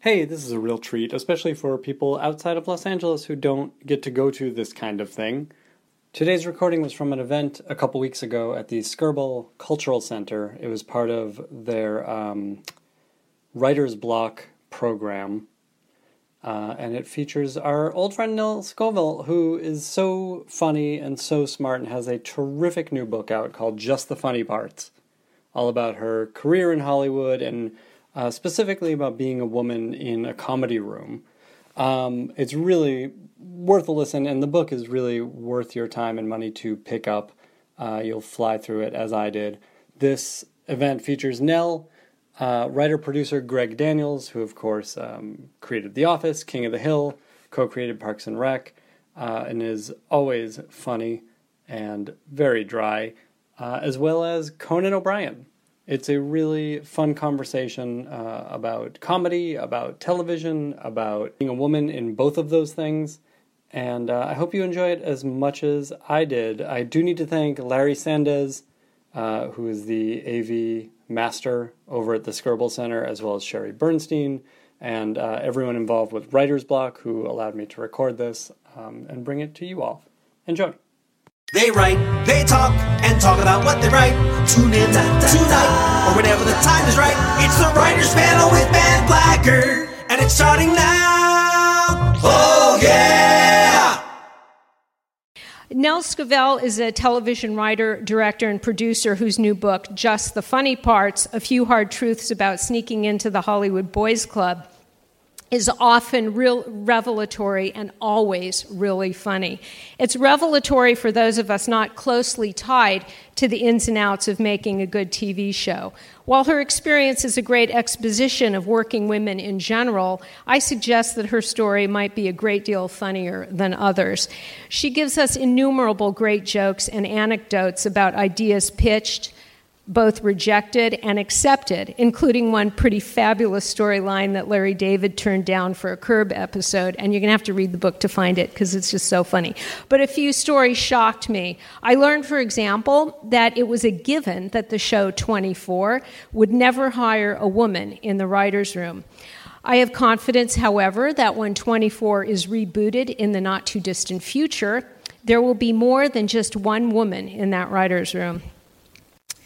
Hey, this is a real treat, especially for people outside of Los Angeles who don't get to go to this kind of thing. Today's recording was from an event a couple weeks ago at the Skirball Cultural Center. It was part of their um, Writers Bloc program. Uh, and it features our old friend Nell Scovell, who is so funny and so smart and has a terrific new book out called Just the Funny Parts, all about her career in Hollywood and uh, specifically about being a woman in a comedy room. Um, it's really worth a listen, and the book is really worth your time and money to pick up. Uh, you'll fly through it as I did. This event features Nell, uh, writer producer Greg Daniels, who of course um, created The Office, King of the Hill, co created Parks and Rec, uh, and is always funny and very dry, uh, as well as Conan O'Brien. It's a really fun conversation uh, about comedy, about television, about being a woman in both of those things. And uh, I hope you enjoy it as much as I did. I do need to thank Larry Sandez, uh, who is the AV master over at the Skirball Center, as well as Sherry Bernstein, and uh, everyone involved with Writers Bloc who allowed me to record this um, and bring it to you all. Enjoy. They write, they talk, and talk about what they write. Tune in tonight, or whenever the time is right. It's the Writers Panel with Ben Blacker, and it's starting now. Oh, yeah! Nell Scovell is a television writer, director, and producer whose new book, Just the Funny Parts A Few Hard Truths About Sneaking into the Hollywood Boys Club, is often real revelatory and always really funny. It's revelatory for those of us not closely tied to the ins and outs of making a good TV show. While her experience is a great exposition of working women in general, I suggest that her story might be a great deal funnier than others. She gives us innumerable great jokes and anecdotes about ideas pitched both rejected and accepted, including one pretty fabulous storyline that Larry David turned down for a Curb episode. And you're going to have to read the book to find it because it's just so funny. But a few stories shocked me. I learned, for example, that it was a given that the show 24 would never hire a woman in the writer's room. I have confidence, however, that when 24 is rebooted in the not too distant future, there will be more than just one woman in that writer's room.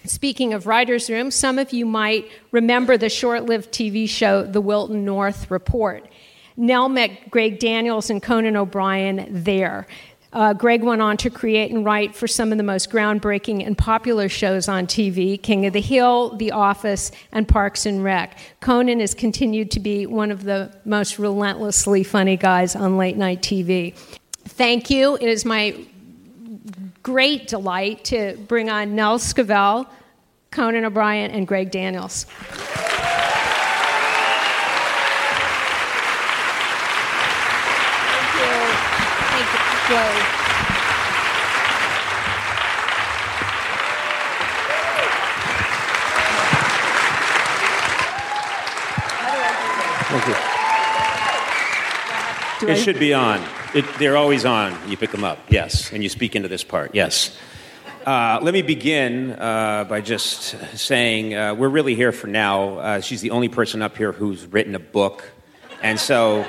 Speaking of writer's room, some of you might remember the short lived TV show, The Wilton North Report. Nell met Greg Daniels and Conan O'Brien there. Uh, Greg went on to create and write for some of the most groundbreaking and popular shows on TV King of the Hill, The Office, and Parks and Rec. Conan has continued to be one of the most relentlessly funny guys on late night TV. Thank you. It is my great delight to bring on Nell Scovell, Conan O'Brien, and Greg Daniels. Thank you. Thank you. Joe. Thank you. It should be on. It, they're always on. You pick them up, yes, and you speak into this part, yes. Uh, let me begin uh, by just saying uh, we're really here for now. Uh, she's the only person up here who's written a book, and so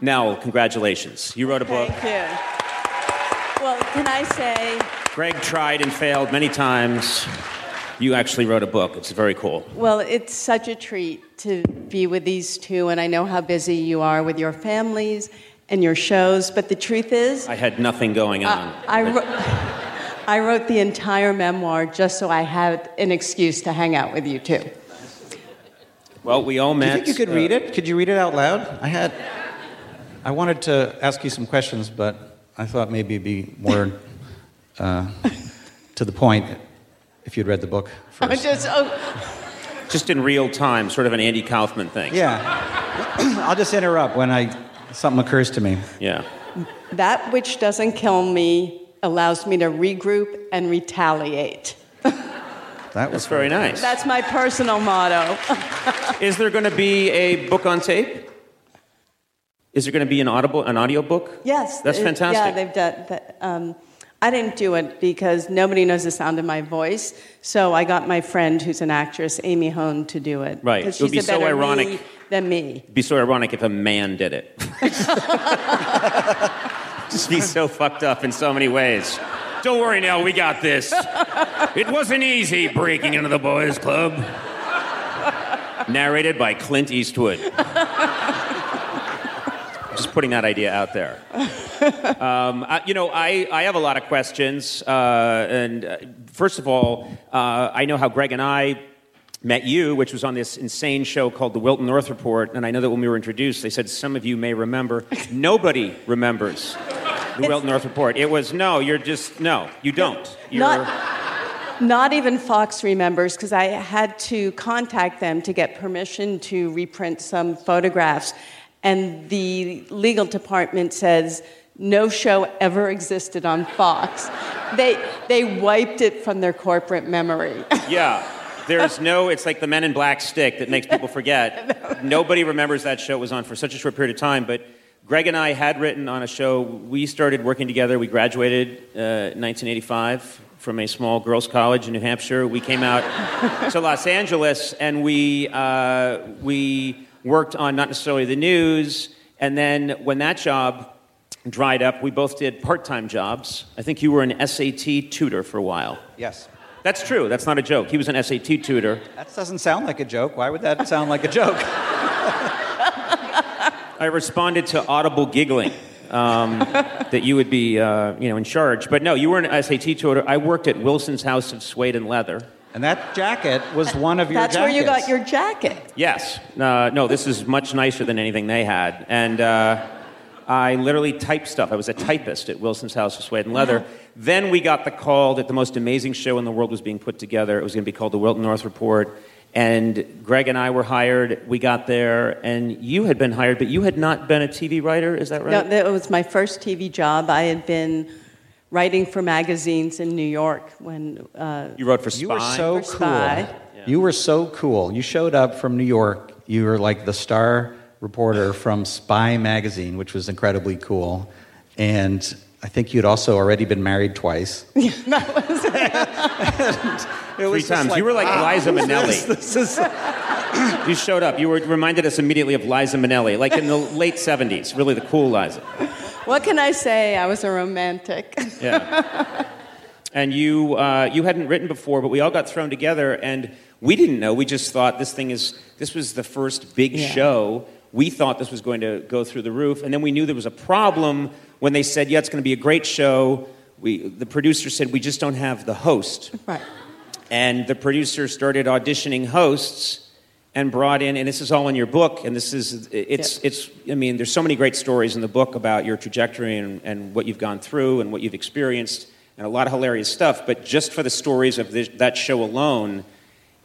now, congratulations. You wrote a book. Thank you. Well, can I say, Greg tried and failed many times. You actually wrote a book. It's very cool. well, it's such a treat to be with these two, and I know how busy you are with your families and your shows, but the truth is, I had nothing going on. Uh, I, wrote, I wrote the entire memoir just so I had an excuse to hang out with you two. well, we all met. Do met. you think you could uh, read it? Could you read it out loud? I had. I wanted to ask you some questions, but I thought maybe it'd be more uh, to the point if you'd read the book first. just, oh, Just in real time, sort of an Andy Kaufman thing. Yeah. I'll just interrupt when I something occurs to me. Yeah. that which doesn't kill me allows me to regroup and retaliate. That was That's very nice. That's my personal motto. Is there going to be a book on tape? Is there going to be an audible, an audio book? Yes. That's it- fantastic. Yeah, they've done that. Um, I didn't do it because nobody knows the sound of my voice. So I got my friend, who's an actress, Amy Hone, to do it. Right. It would be so ironic. me than me. It'd be so ironic if a man did it. Just be so fucked up in so many ways. Don't worry, Nell, we got this. It wasn't easy breaking into the boys' club. Narrated by Clint Eastwood. Just putting that idea out there. Um, I- you know, I, I have a lot of questions. Uh, and uh, first of all, uh, I know how Greg and I met you, which was on this insane show called The Wilton North Report. And I know that when we were introduced, they said some of you may remember. Nobody remembers The Wilton North Report. It was, no, you're just, no, you don't. You're, Not, not even Fox remembers because I had to contact them to get permission to reprint some photographs. And the legal department says no show ever existed on Fox. They, they wiped it from their corporate memory. yeah. There's no, it's like the Men in Black stick that makes people forget. Nobody remembers that show was on for such a short period of time. But Greg and I had written on a show. We started working together. We graduated uh, 1985 from a small girls' college in New Hampshire. We came out to Los Angeles and we, uh, we worked on not necessarily the news. And then when that job dried up, we both did part time jobs. I think you were an SAT tutor for a while. Yes. That's true. That's not a joke. He was an SAT tutor. That doesn't sound like a joke. Why would that sound like a joke? I responded to audible giggling um, that you would be, uh, you know, in charge. But no, you were an SAT tutor. I worked at Wilson's House of Suede and Leather. And that jacket was one of your That's where you got your jacket. Yes. Uh, no, this is much nicer than anything they had. And uh, I literally typed stuff. I was a typist at Wilson's House of Suede and Leather. Then we got the call that the most amazing show in the world was being put together. It was going to be called the Wilton North Report. And Greg and I were hired. We got there, and you had been hired, but you had not been a TV writer. Is that right? No, that was my first TV job. I had been writing for magazines in New York when uh, You wrote for Spy. You were so For cool. Spy. You were so cool. You showed up from New York. You were like the star reporter from Spy magazine, which was incredibly cool. And I think you'd also already been married twice. That was it. Three just times. like, you were like wow, Liza Minnelli. This is You showed up. You were reminded us immediately of Liza Minnelli, like in the late 70s. Really the cool Liza. What can I say? I was a romantic. Yeah. And you, uh, you hadn't written before, but we all got thrown together, and we didn't know. We just thought this thing is, this was the first big Yeah. show. We thought this was going to go through the roof, and then we knew there was a problem when they said, yeah, it's going to be a great show. We, the producer said, we just don't have the host. right. And the producer started auditioning hosts and brought in, and this is all in your book, and this is, it's, it's I mean, there's so many great stories in the book about your trajectory and, and what you've gone through and what you've experienced, and a lot of hilarious stuff, but just for the stories of this, that show alone,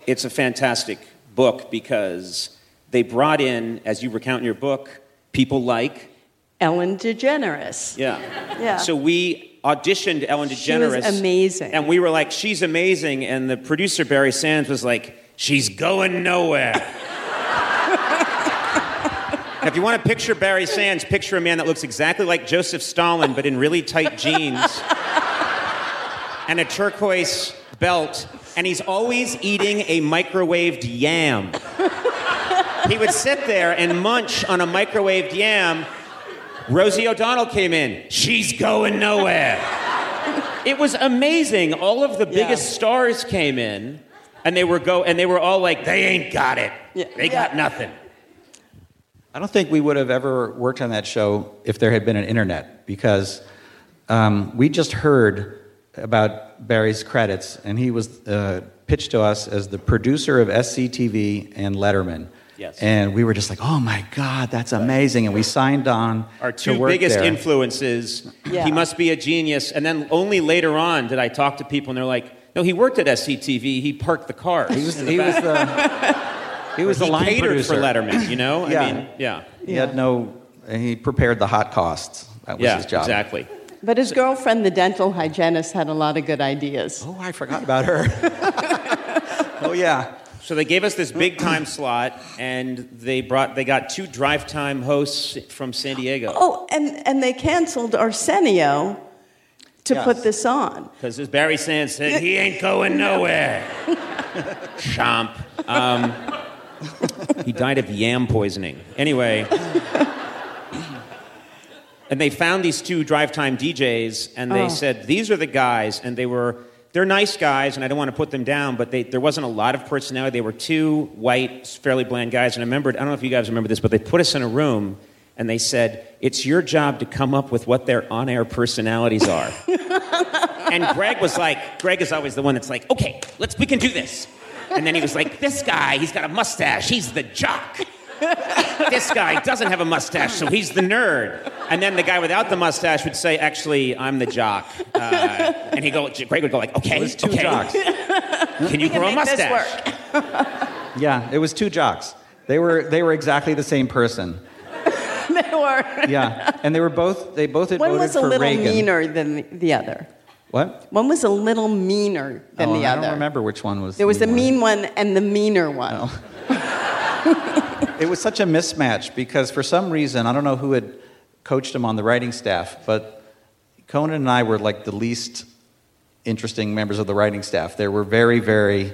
it's a fantastic book because they brought in, as you recount in your book, people like, Ellen DeGeneres. yeah. Yeah. So we auditioned Ellen DeGeneres. She was amazing. And we were like, she's amazing. And the producer, Barry Sands, was like, she's going nowhere. if you want to picture Barry Sands, picture a man that looks exactly like Joseph Stalin, but in really tight jeans and a turquoise belt. And he's always eating a microwaved yam. He would sit there and munch on a microwaved yam. Rosie O'Donnell came in. She's going nowhere. It was amazing. All of the biggest stars came in, and they were go and they were all like, "They ain't got it. Yeah. They got Yeah. nothing." I don't think we would have ever worked on that show if there had been an internet because um, we just heard about Barry's credits, and he was uh, pitched to us as the producer of SCTV and Letterman. Yes. And we were just like, oh my God, that's amazing. And we signed on Our to two work biggest there. influences. Yeah. He must be a genius. And then only later on did I talk to people, and they're like, "No, he worked at SCTV. He parked the cars." He was, the he was the, he was the he line catered producer. for Letterman. You know? Yeah. I mean, yeah. He had no, he prepared the hot costs. That was Yeah, his job. exactly. But his girlfriend, the dental hygienist, had a lot of good ideas. Oh, I forgot about her. oh, yeah. So they gave us this big time slot, and they brought they got two drive time hosts from San Diego. Oh, and, and they canceled Arsenio to Yes. put this on. Because as Barry Sands said, he ain't going nowhere. Chomp. Um, he died of yam poisoning. Anyway. And they found these two drive time DJs, and they Oh. said, These are the guys. And they were, they're nice guys, and I don't want to put them down, but they, there wasn't a lot of personality. They were two white, fairly bland guys. And I remembered, I don't know if you guys remember this, but they put us in a room, and they said, It's your job to come up with what their on air personalities are. And Greg was like, Greg is always the one that's like, okay, let's we can do this. And then he was like, this guy, he's got a mustache, he's the jock. this guy doesn't have a mustache, so he's the nerd. And then the guy without the mustache would say, actually, I'm the jock. Uh, and he go, Greg would go like, okay, two okay. jocks. Can you grow a make this mustache? Yeah, it was two jocks. They were they were exactly the same person. they were. Yeah, and they were both they both had One voted was a for little Reagan. meaner than the, the other. What? One was a little meaner than oh, the I other. I don't remember which one was. There was the one. mean one and the meaner one. Oh. It was such a mismatch because for some reason I don't know who had coached him on the writing staff, but Conan and I were like the least interesting members of the writing staff. There were very very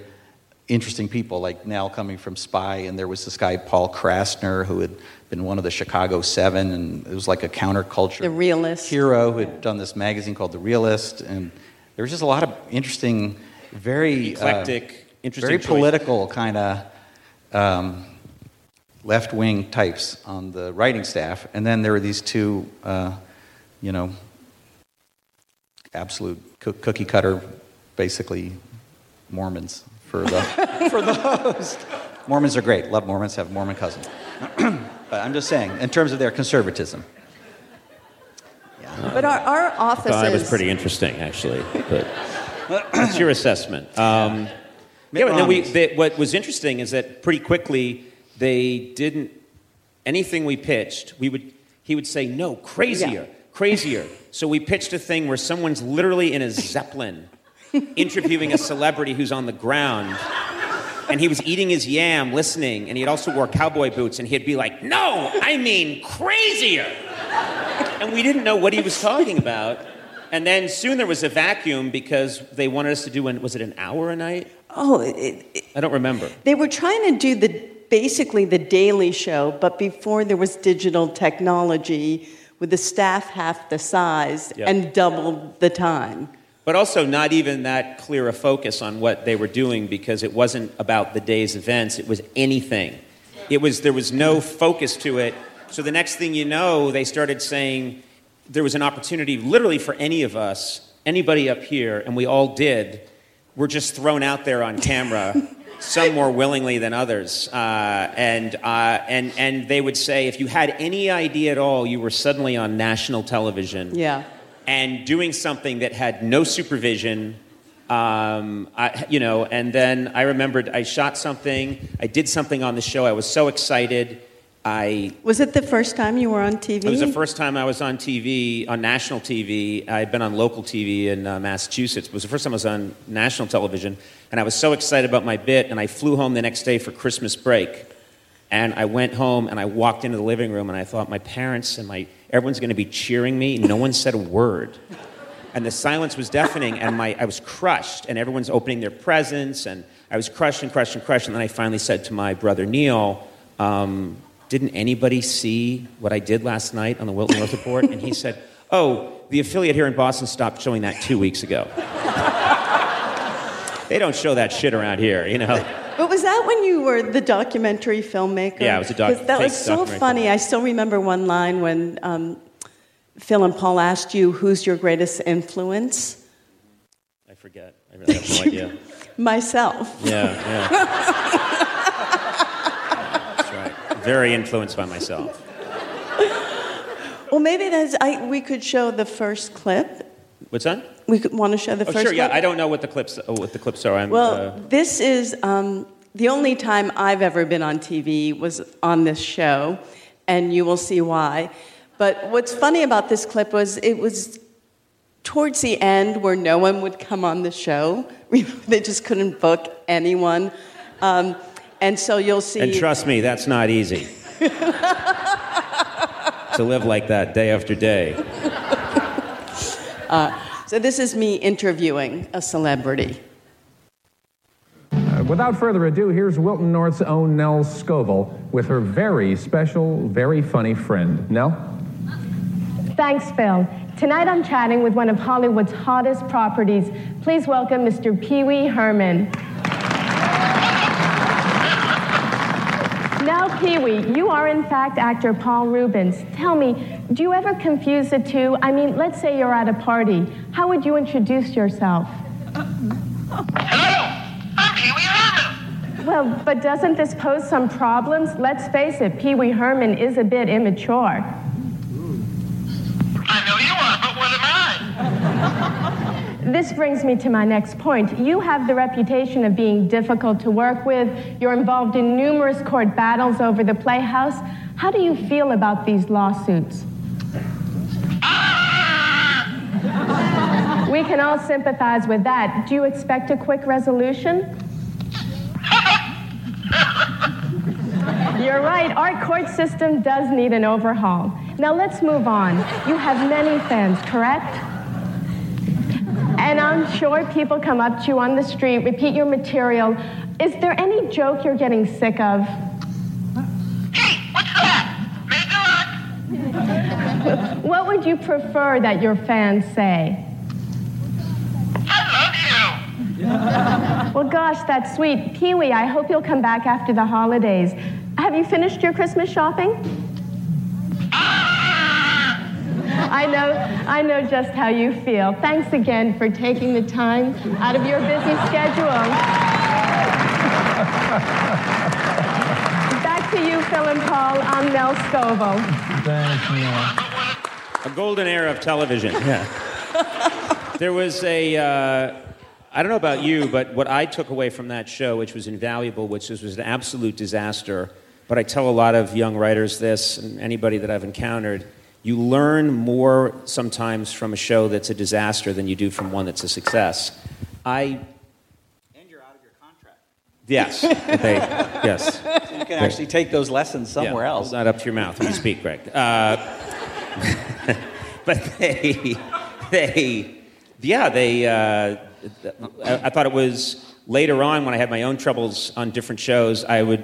interesting people like Nell coming from Spy, and there was this guy Paul Krassner who had been one of the Chicago Seven, and it was like a counterculture The realist. hero who had done this magazine called The Realist, and there was just a lot of interesting, very Eclectic, uh, interesting very choices. political kind of um, left wing types on the writing staff, and then there were these two, uh, you know, absolute coo- cookie cutter, basically Mormons for the for the host. Mormons are great. Love Mormons. Have Mormon cousins. but I'm just saying, in terms of their conservatism. But our, our offices. thought it was pretty interesting, actually. But that's your assessment. Um, yeah, and then we, they, what was interesting is that pretty quickly they didn't anything we pitched. We would he would say no, crazier, Yeah. crazier. So we pitched a thing where someone's literally in a zeppelin interviewing a celebrity who's on the ground. And he was eating his yam, listening, and he had also wore cowboy boots, and he'd be like, No, I mean crazier and we didn't know what he was talking about. And then soon there was a vacuum because they wanted us to do an was it an hour a night? Oh, it, it, I don't remember. they were trying to do the basically the Daily Show, but before there was digital technology, with the staff half the size Yeah. and double the time. But also not even that clear a focus on what they were doing because it wasn't about the day's events, it was anything. It was there was no focus to it. So the next thing you know, they started saying there was an opportunity literally for any of us, anybody up here, and we all did. We're just thrown out there on camera, some more willingly than others. Uh, and, uh, and, and they would say if you had any idea at all, you were suddenly on national television Yeah. And doing something that had no supervision. Um, I, you know, and then I remembered I shot something, I did something on the show. I was so excited. I Was it the first time you were on TV? it was the first time I was on TV, on national TV. I had been on local TV in uh, Massachusetts. It was the first time I was on national television, and I was so excited about my bit. And I flew home the next day for Christmas break, and I went home and I walked into the living room, and I thought my parents and my everyone's going to be cheering me. No one said a word, and the silence was deafening. And my I was crushed, and everyone's opening their presents, and I was crushed and crushed and crushed. And then I finally said to my brother Neil. Um, didn't anybody see what I did last night on the Wilton North Report? And he said, Oh, the affiliate here in Boston stopped showing that two weeks ago. They don't show that shit around here, you know? But was that when you were the documentary filmmaker? Yeah, I was a doc- That was so funny. I still remember one line when um, Phil and Paul asked you, "Who's your greatest influence?" I forget. I really have no idea. Myself. Yeah, yeah. That's right. Very influenced by myself. Well, maybe that's. I, we could show the first clip. What's that? We could want to show the Oh, first. sure. Yeah. I don't know what the clips. Oh, what the clips are. I'm. Well, uh, this is um, the only time I've ever been on TV was on this show, and you will see why. But what's funny about this clip was it was towards the end where no one would come on the show. they just couldn't book anyone, um, and so you'll see. and trust me, that's not easy. to live like that day after day. So this is me interviewing a celebrity. Uh, without further ado, here's Wilton North's own Nell Scovell with her very special, very funny friend. Nell? Thanks, Phil. Tonight I'm chatting with one of Hollywood's hottest properties. Please welcome Mr. Pee Wee Herman. Now, Pee Wee, you are in fact actor Paul Reubens. Tell me, do you ever confuse the two? I mean, let's say you're at a party. How would you introduce yourself? Hello, I'm Pee Wee Herman. Well, but doesn't this pose some problems? Let's face it, Pee Wee Herman is a bit immature. I know you are, but what am I? This brings me to my next point. You have the reputation of being difficult to work with. You're involved in numerous court battles over the Playhouse. How do you feel about these lawsuits? We can all sympathize with that. Do you expect a quick resolution? You're right, our court system does need an overhaul. Now let's move on. You have many fans, correct? And I'm sure people come up to you on the street, repeat your material. Is there any joke you're getting sick of? Hey, what's that? Make a What would you prefer that your fans say? I love you. Well, gosh, that's sweet. Pee Wee, I hope you'll come back after the holidays. Have you finished your Christmas shopping? I know, I know just how you feel. Thanks again for taking the time out of your busy schedule. Back to you, Phil and Paul. I'm Nell Scovell. Thank you. A golden era of television. Yeah. there was a. Uh, I don't know about you, but what I took away from that show, which was invaluable, which was, was an absolute disaster. But I tell a lot of young writers this, and anybody that I've encountered, you learn more sometimes from a show that's a disaster than you do from one that's a success. I. And you're out of your contract. Yes. They, yes. So you can actually take those lessons somewhere Yeah, else. Not up to your mouth when you speak, Greg. Uh, but they, they, yeah, they. Uh, I, I thought it was later on when I had my own troubles on different shows. I would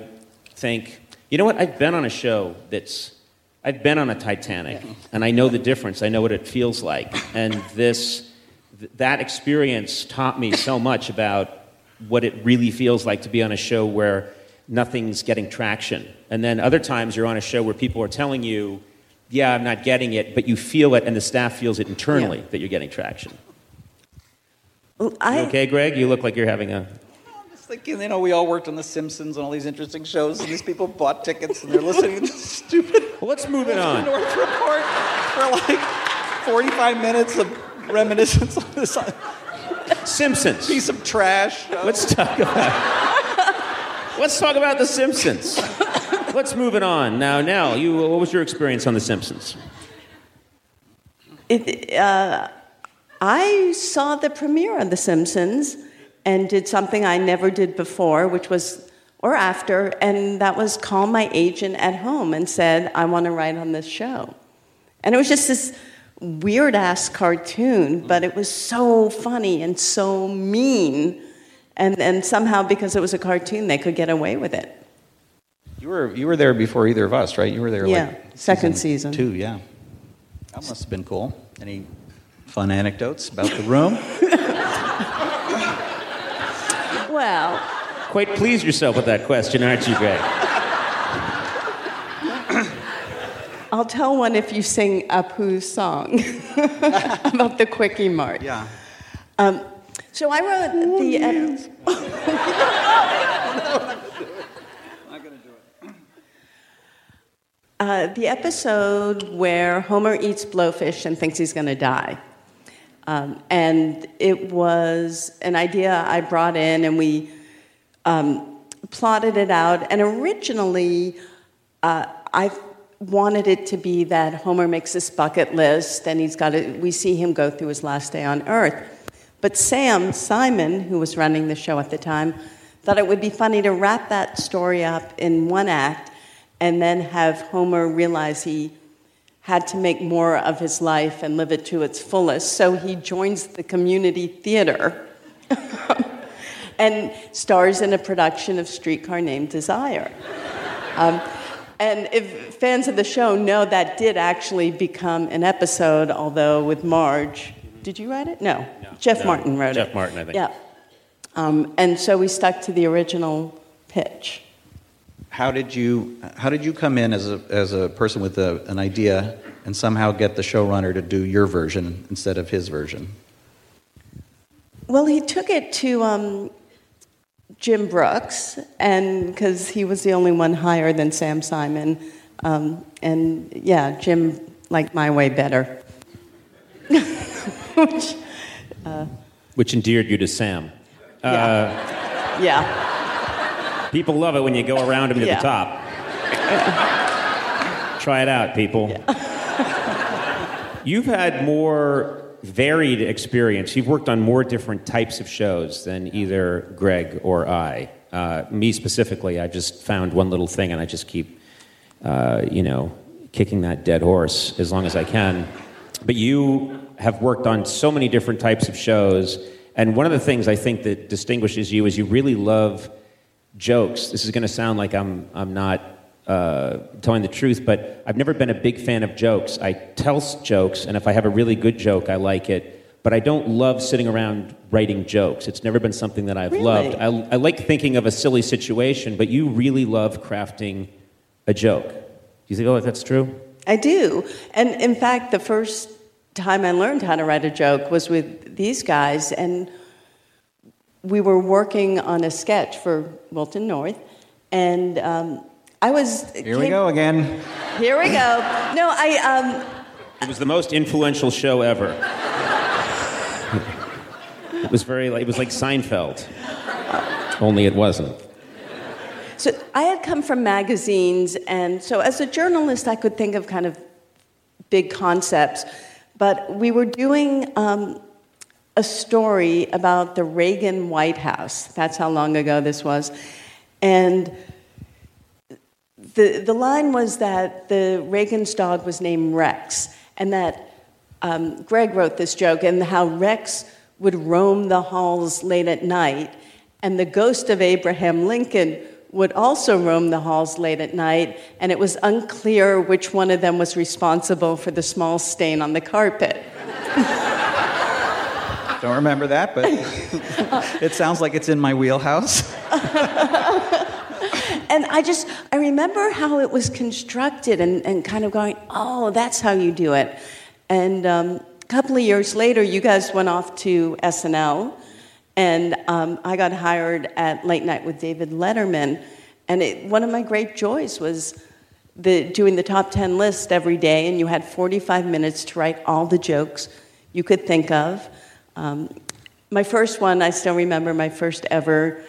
think, you know what? I've been on a show that's. I've been on a Titanic, and I know the difference. I know what it feels like, and this, th- that experience taught me so much about what it really feels like to be on a show where nothing's getting traction. And then other times you're on a show where people are telling you, yeah, I'm not getting it, but you feel it and the staff feels it internally Yeah. that you're getting traction. Well, You I, okay, Greg? You look like you're having a. I'm thinking, you know, we all worked on The Simpsons and all these interesting shows, and these people bought tickets and they're listening to this stupid Well, let's move it on. North report for like 45 minutes of reminiscence on this Simpsons. piece of trash. Let's talk about. let's talk about The Simpsons. Let's move it on. Now, Nell, you, what was your experience on The Simpsons? it, uh, I saw the premiere of The Simpsons and did something I never did before, which was, or after, and that was call my agent at home and said, I want to write on this show. And it was just this weird ass cartoon, mm. but it was so funny and so mean. And, and somehow, because it was a cartoon, they could get away with it. You were you were there before either of us, right? You were there Yeah, like second season. two, yeah. That must have been cool. Any fun anecdotes about the room? Well, Quite pleased yourself with that question, aren't you, Greg? I'll tell one if you sing a Apu's song about the Kwik-E-Mart. yeah. Um, so I wrote the. Uh, the episode where Homer eats blowfish and thinks he's going to die. Um, and it was an idea I brought in, and we um, plotted it out. And originally, uh, I wanted it to be that Homer makes this bucket list, and he's got to, we see him go through his last day on Earth. But Sam Simon, who was running the show at the time, thought it would be funny to wrap that story up in one act and then have Homer realize he had to make more of his life and live it to its fullest. So he joins the community theater and stars in a production of Streetcar Named Desire. Um, and if fans of the show know that did actually become an episode, although with Marge. Did you write it? No. No. Jeff No. Martin wrote it. Jeff Martin, I think. Yeah. Um, and so we stuck to the original pitch. How did you How did you come in as a as a person with a, an idea and somehow get the showrunner to do your version instead of his version? Well, he took it to um, Jim Brooks, and because he was the only one higher than Sam Simon, um, and yeah, Jim liked my way better. Which, Which endeared you to Sam. yeah, yeah. People love it when you go around them to Yeah. the top. Try it out, people. You've had more varied experience. You've worked on more different types of shows than either Greg or I. Uh, me specifically, I just found one little thing, and I just keep, uh, you know, kicking that dead horse as long as I can. But you have worked on so many different types of shows, and one of the things I think that distinguishes you is you really love jokes. This is going to sound like I'm, I'm not uh, telling the truth, but I've never been a big fan of jokes. I tell jokes, and if I have a really good joke, I like it. But I don't love sitting around writing jokes. It's never been something that I've Really? loved. I, I like thinking of a silly situation, but you really love crafting a joke. Do you think, oh, that's true? I do. And in fact, the first time I learned how to write a joke was with these guys, and we were working on a sketch for Wilton North, and um, I was. Here we go again. Here we go. No, I. Um, It was the most influential show ever. it was very it was like Seinfeld. Only it wasn't. So I had come from magazines, and so as a journalist, I could think of kind of big concepts. But we were doing um, a story about the Reagan White House. That's how long ago this was. And the, the line was that the Reagan's dog was named Rex, and that um, Greg wrote this joke, and how Rex would roam the halls late at night, and the ghost of Abraham Lincoln would also roam the halls late at night, and it was unclear which one of them was responsible for the small stain on the carpet. Don't remember that, but it sounds like it's in my wheelhouse. And I just, I remember how it was constructed and, and kind of going, oh, that's how you do it. And um, a couple of years later, you guys went off to SNL, and um, I got hired at Late Night with David Letterman. And it, one of my great joys was the, doing the top 10 list every day, and you had 45 minutes to write all the jokes you could think of. Um, my first one, I still remember my first ever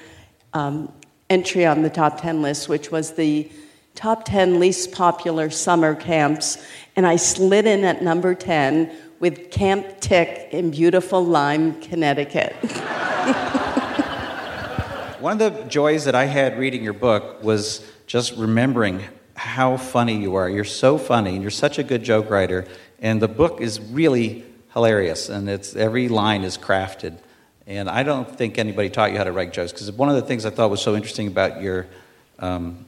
um, entry on the top 10 list, which was the top 10 least popular summer camps. And I slid in at number 10 with Camp Tick in beautiful Lyme, Connecticut. One of the joys that I had reading your book was just remembering how funny you are. You're so funny, and you're such a good joke writer. And the book is really hilarious, and it's every line is crafted. And I don't think anybody taught you how to write jokes because one of the things I thought was so interesting about your, um,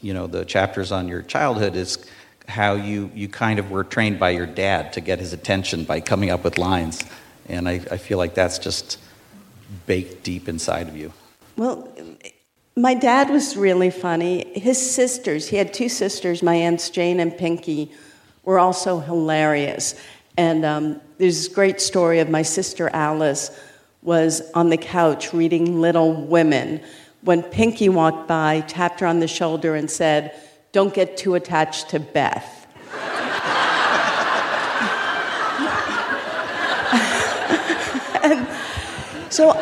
you know, the chapters on your childhood is how you you kind of were trained by your dad to get his attention by coming up with lines, and I, I feel like that's just baked deep inside of you. Well, my dad was really funny. His sisters, he had two sisters, my aunts Jane and Pinky, were also hilarious. And um, there's this great story of my sister Alice was on the couch reading Little Women when Pinky walked by, tapped her on the shoulder, and said, Don't get too attached to Beth. And so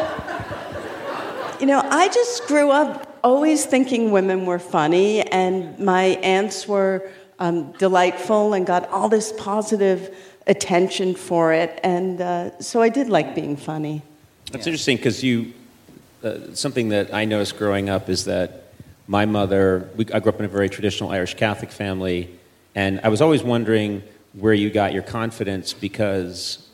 you know, I just grew up always thinking women were funny, and my aunts were um, delightful and got all this positive attention for it. And uh, so I did like being funny. That's interesting because you, uh, something that I noticed growing up is that my mother, we, I grew up in a very traditional Irish Catholic family, And I was always wondering where you got your confidence because,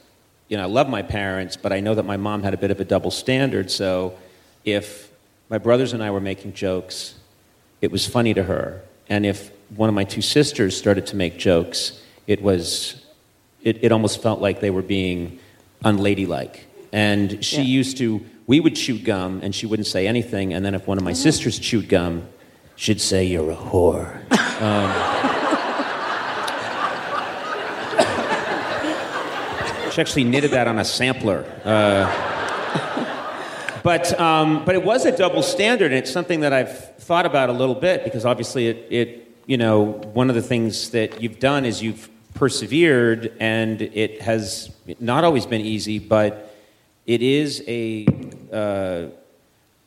you know, I love my parents, but I know that my mom had a bit of a double standard. So if my brothers and I were making jokes, it was funny to her. And if one of my two sisters started to make jokes, it was, it, it almost felt like they were being unladylike. And she Yeah. used to, we would chew gum and she wouldn't say anything. And then if one of my sisters chewed gum, she'd say, You're a whore. She actually knitted that on a sampler. Uh, but, um, but it was a double standard, and it's something that I've thought about a little bit because obviously, it, it, you know, one of the things that you've done is you've persevered, and it has not always been easy, but it is a. Uh,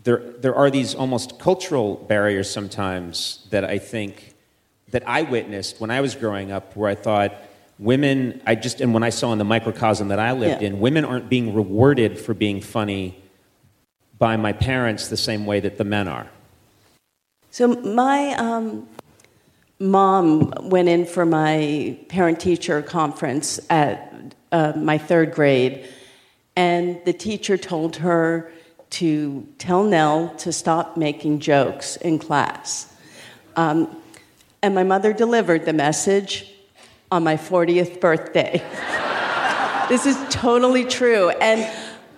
there, there are these almost cultural barriers sometimes that I think that I witnessed when I was growing up, where I thought women, I just, and when I saw in the microcosm that I lived Yeah. in, women aren't being rewarded for being funny by my parents the same way that the men are. So my um, mom went in for my parent-teacher conference at uh, my third grade, and the teacher told her to tell Nell to stop making jokes in class. Um, and my mother delivered the message on my 40th birthday. this is totally true. And,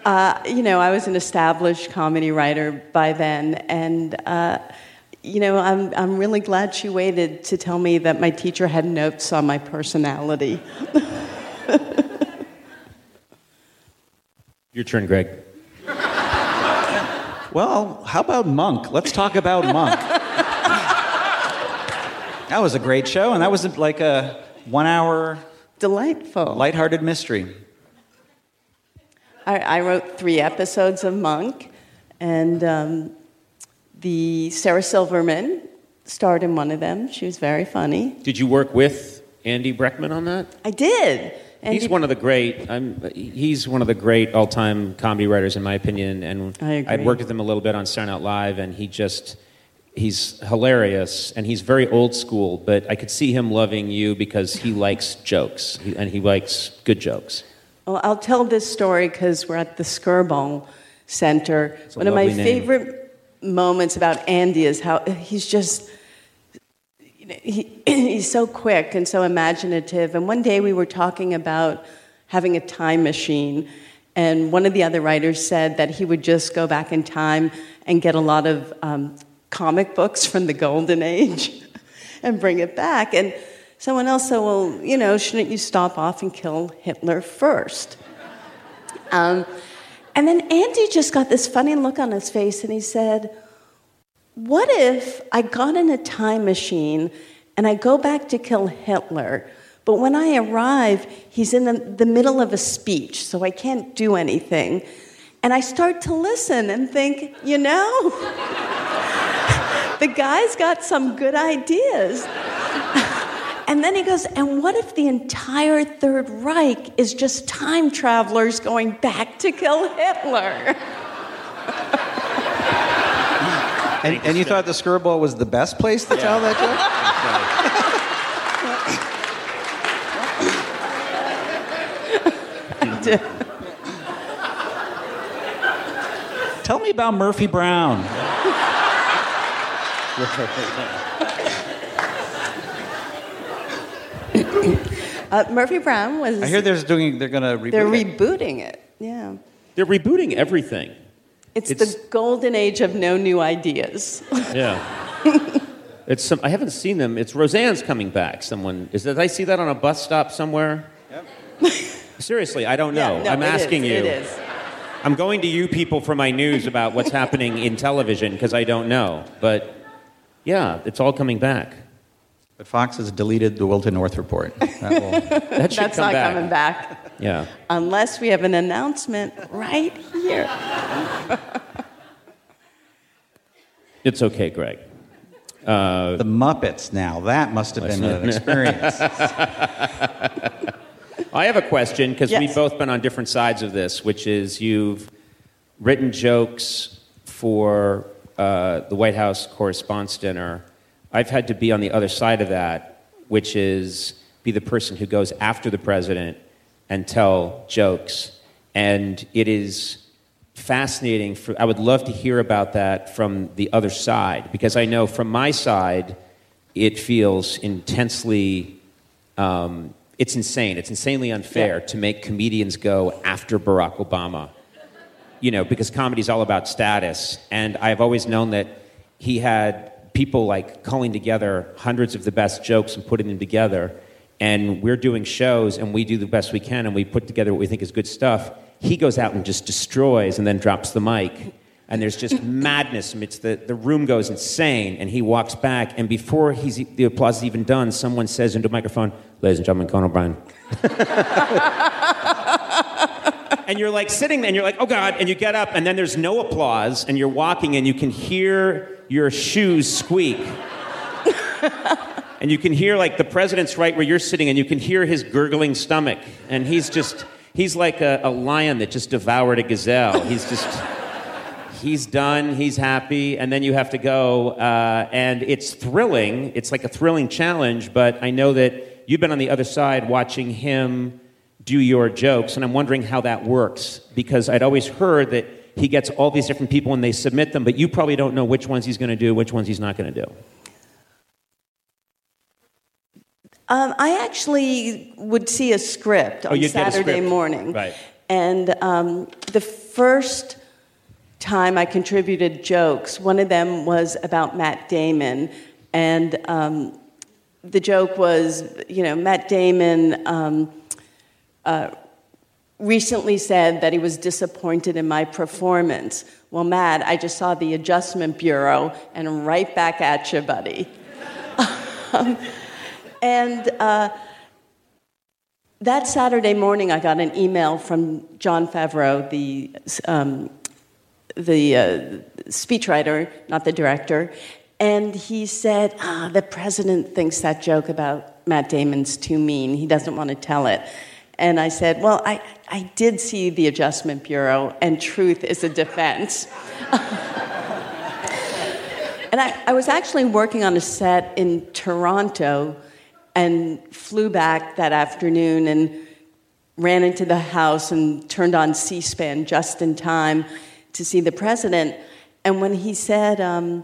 uh, you know, I was an established comedy writer by then. And, uh, you know, I'm, I'm really glad she waited to tell me that my teacher had notes on my personality. Your turn, Greg. Well, how about Monk? Let's talk about Monk. that was a great show, and that was like a one hour Delightful. lighthearted mystery. I, I wrote three episodes of Monk, and um, the Sarah Silverman starred in one of them. She was very funny. Did you work with Andy Breckman on that? I did. And he's one of the great. I'm, he's one of the great all-time comedy writers, in my opinion. And I agree. would worked with him a little bit on Saturday Night Live, and he just he's hilarious, and he's very old school. But I could see him loving you because he likes jokes, he, and he likes good jokes. Well, I'll tell this story because we're at the Skirball Center. One of my name. favorite moments about Andy is how he's just. He, he's so quick and so imaginative. And one day we were talking about having a time machine, and one of the other writers said that he would just go back in time and get a lot of um, comic books from the Golden Age and bring it back. And someone else said, Well, you know, shouldn't you stop off and kill Hitler first? Um, and then Andy just got this funny look on his face and he said, What if I got in a time machine and I go back to kill Hitler, but when I arrive, he's in the, the middle of a speech, so I can't do anything. And I start to listen and think, you know, the guy's got some good ideas. And then he goes, and what if the entire Third Reich is just time travelers going back to kill Hitler? And, and you thought the Skirball was the best place to tell that joke? Tell me about Murphy Brown. Uh, Murphy Brown was. I hear they're doing. They're gonna reboot they're it. rebooting it. Yeah. They're rebooting everything. It's, It's- the golden age of no new ideas. Yeah. it's some. I haven't seen them. It's Roseanne's coming back. Someone is. Did I see that on a bus stop somewhere? Yep. Seriously, I don't know. Yeah, no, I'm it is, asking you. It is. I'm going to you people for my news about what's happening in television because I don't know. But yeah, it's all coming back. But Fox has deleted the Wilton North report. That will, That should That's come not back. coming back Yeah. unless we have an announcement right here. It's okay, Greg. the Muppets now. That must have been an experience. I have a question because Yes. we've both been on different sides of this, which is you've written jokes for uh, the White House correspondence dinner. I've had to be on the other side of that which is be the person who goes after the president and tell jokes. And it is fascinating. For, I would love to hear about that from the other side because I know from my side, it feels intensely. Um, it's insane. It's insanely unfair Yeah. to make comedians go after Barack Obama. You know, because comedy is all about status. And I've always known that he had people like culling together hundreds of the best jokes and putting them together. And we're doing shows and we do the best we can and we put together what we think is good stuff. He goes out and just destroys and then drops the mic. And there's just madness. It's the, the room goes insane. And he walks back. And before he's, the applause is even done, someone says into a microphone, Ladies and gentlemen, Conan O'Brien. and you're like sitting there and you're like, oh God, and you get up and then there's no applause and you're walking and you can hear your shoes squeak. and you can hear like the president's right where you're sitting and you can hear his gurgling stomach. And he's just, he's like a, a lion that just devoured a gazelle. He's just, he's done, he's happy, and then you have to go. Uh, and it's thrilling. It's like a thrilling challenge, but I know that you've been on the other side watching him do your jokes, and I'm wondering how that works because I'd always heard that he gets all these different people and they submit them, but you probably don't know which ones he's going to do, which ones he's not going to do. Um, I actually would see a script Oh, on a Saturday script. morning. Right. And um, the first time I contributed jokes, one of them was about Matt Damon. And um, the joke was, you know, Matt Damon um, uh, recently said that he was disappointed in my performance. Well, Matt, I just saw the Adjustment Bureau and right back at you, buddy. Um, and uh, that Saturday morning, I got an email from Jon Favreau, the, um, the uh, speechwriter, not the director, and he said, ah, The president thinks that joke about Matt Damon's too mean. He doesn't want to tell it. And I said, Well, I, I did see the Adjustment Bureau, and truth is a defense. And I, I was actually working on a set in Toronto and flew back that afternoon and ran into the house and turned on C SPAN just in time to see the president. And when he said, um,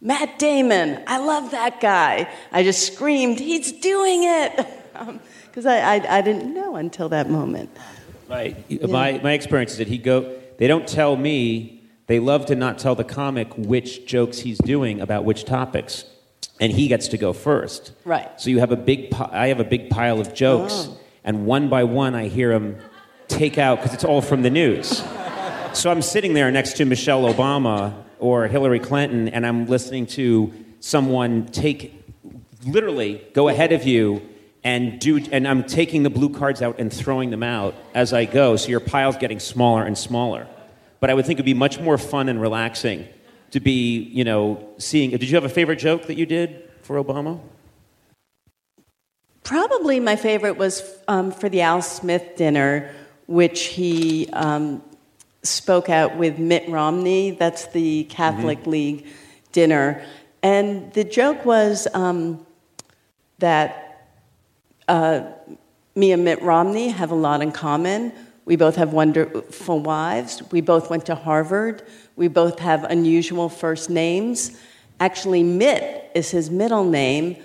Matt Damon, I love that guy, I just screamed, He's doing it! Because I, I, I didn't know until that moment. Right. My, my experience is that he go. They don't tell me. They love to not tell the comic which jokes he's doing about which topics, and he gets to go first. Right. So you have a big. I have a big pile of jokes, Oh. and one by one I hear him take out because it's all from the news. so I'm sitting there next to Michelle Obama or Hillary Clinton, and I'm listening to someone take literally go ahead of you and do and I'm taking the blue cards out and throwing them out as I go so your pile's getting smaller and smaller but I would think it'd be much more fun and relaxing to be you know seeing did you have a favorite joke that you did for Obama Probably my favorite was um, for the Al Smith dinner, which he um, spoke out with Mitt Romney. That's the Catholic League dinner. And the joke was um, that uh, me and Mitt Romney have a lot in common. We both have wonderful wives. We both went to Harvard. We both have unusual first names. Actually, Mitt is his middle name.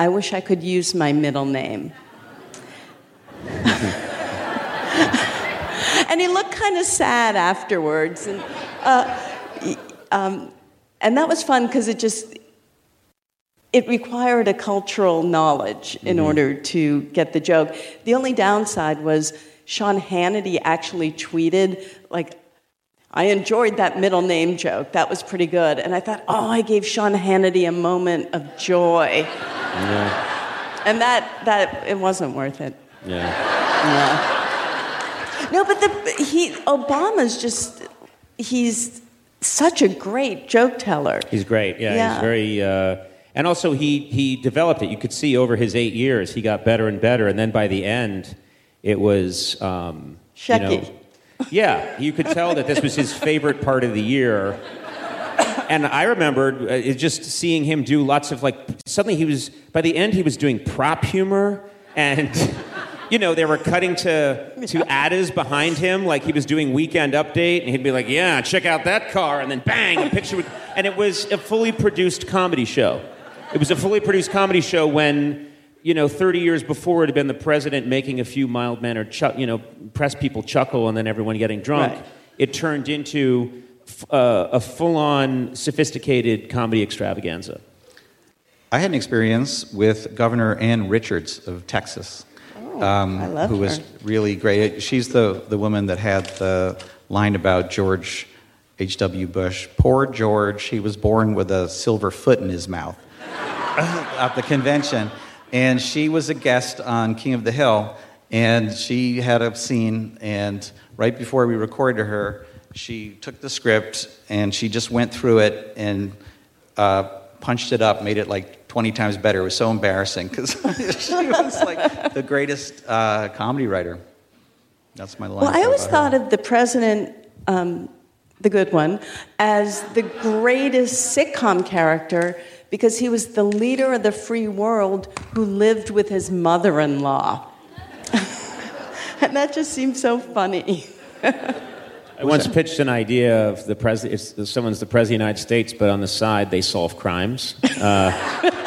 I wish I could use my middle name. and he looked kind of sad afterwards. And, uh, um, and that was fun because it just it required a cultural knowledge in order to get the joke. The only downside was Sean Hannity actually tweeted like I enjoyed that middle name joke. That was pretty good. And I thought, oh, I gave Sean Hannity a moment of joy. Yeah. And that, that it wasn't worth it. yeah No, but the, he, Obama's just, he's such a great joke teller. he's great yeah, Yeah. he's very uh, and also he he developed it. You could see over his eight years he got better and better. And then by the end it was um, you know, yeah you could tell that this was his favorite part of the year. And I remembered uh, just seeing him do lots of like. Suddenly, he was by the end he was doing prop humor, and you know they were cutting to to Adas behind him, like he was doing Weekend Update, and he'd be like, "Yeah, check out that car," and then bang, a picture would, and it was a fully produced comedy show. It was a fully produced comedy show when. You know, 30 years before, it had been the president making a few mild mannered, chu- you know, press people chuckle and then everyone getting drunk. Right. It turned into f- uh, a full on sophisticated comedy extravaganza. I had an experience with Governor Ann Richards of Texas, um, I love who was really great. She's the, the woman that had the line about George H.W. Bush. Poor George, he was born with a silver foot in his mouth at the convention. And she was a guest on King of the Hill, and she had a scene, and right before we recorded her, she took the script and she just went through it and uh, punched it up, made it like 20 times better. It was so embarrassing because she was like the greatest uh, comedy writer. That's my line. Well, I always her. thought of the president, um, the good one, as the greatest sitcom character because he was the leader of the free world who lived with his mother in law. and that just seems so funny. I once pitched an idea of the president, someone's the president of the United States, but on the side they solve crimes. Uh,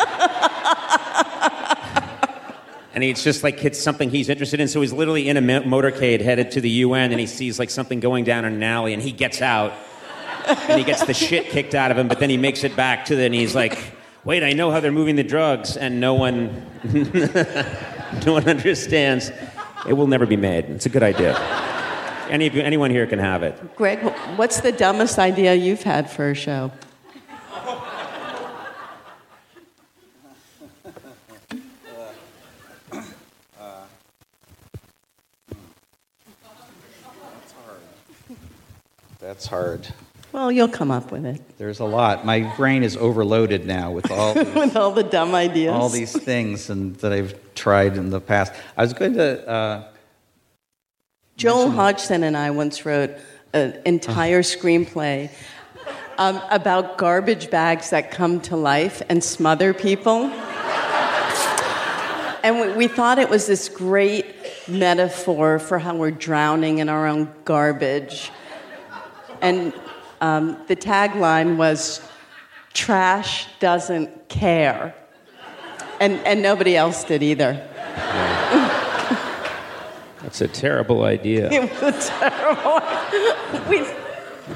and it's just like it's something he's interested in. So he's literally in a motorcade headed to the UN, and he sees like something going down in an alley, and he gets out, and he gets the shit kicked out of him. But then he makes it back to the, and he's like, "Wait, I know how they're moving the drugs," and no one, no one understands. It will never be made. It's a good idea. Any of you, anyone here can have it. Greg, what's the dumbest idea you've had for a show? That's hard. That's hard. Well, you'll come up with it There's a lot. My brain is overloaded now with all these, with all the dumb ideas. all these things and that I've tried in the past. I was going to. Uh, Joel Hodgson and I once wrote an entire screenplay um, about garbage bags that come to life and smother people. And we, we thought it was this great metaphor for how we're drowning in our own garbage. And um, the tagline was, Trash doesn't care. And, and nobody else did either. That's a terrible idea. It was terrible. we,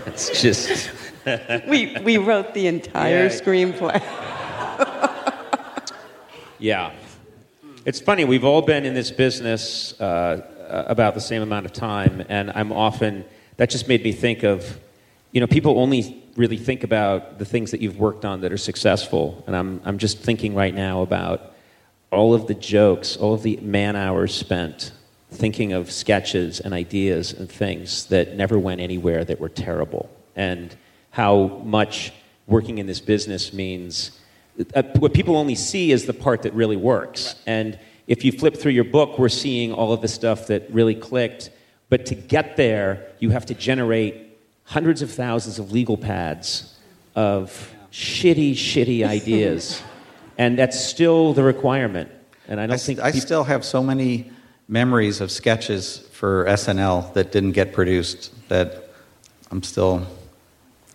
It's just. we, we wrote the entire Yeah. screenplay. Yeah. It's funny, we've all been in this business uh, about the same amount of time, and I'm often, that just made me think of, you know, people only really think about the things that you've worked on that are successful, and I'm, I'm just thinking right now about all of the jokes, all of the man hours spent thinking of sketches and ideas and things that never went anywhere that were terrible, and how much working in this business means uh, what people only see is the part that really works. And if you flip through your book, we're seeing all of the stuff that really clicked. But to get there, you have to generate hundreds of thousands of legal pads of shitty, shitty ideas. and that's still the requirement. And I I, don't s- think I peop- still have so many memories of sketches for SNL that didn't get produced that I'm still.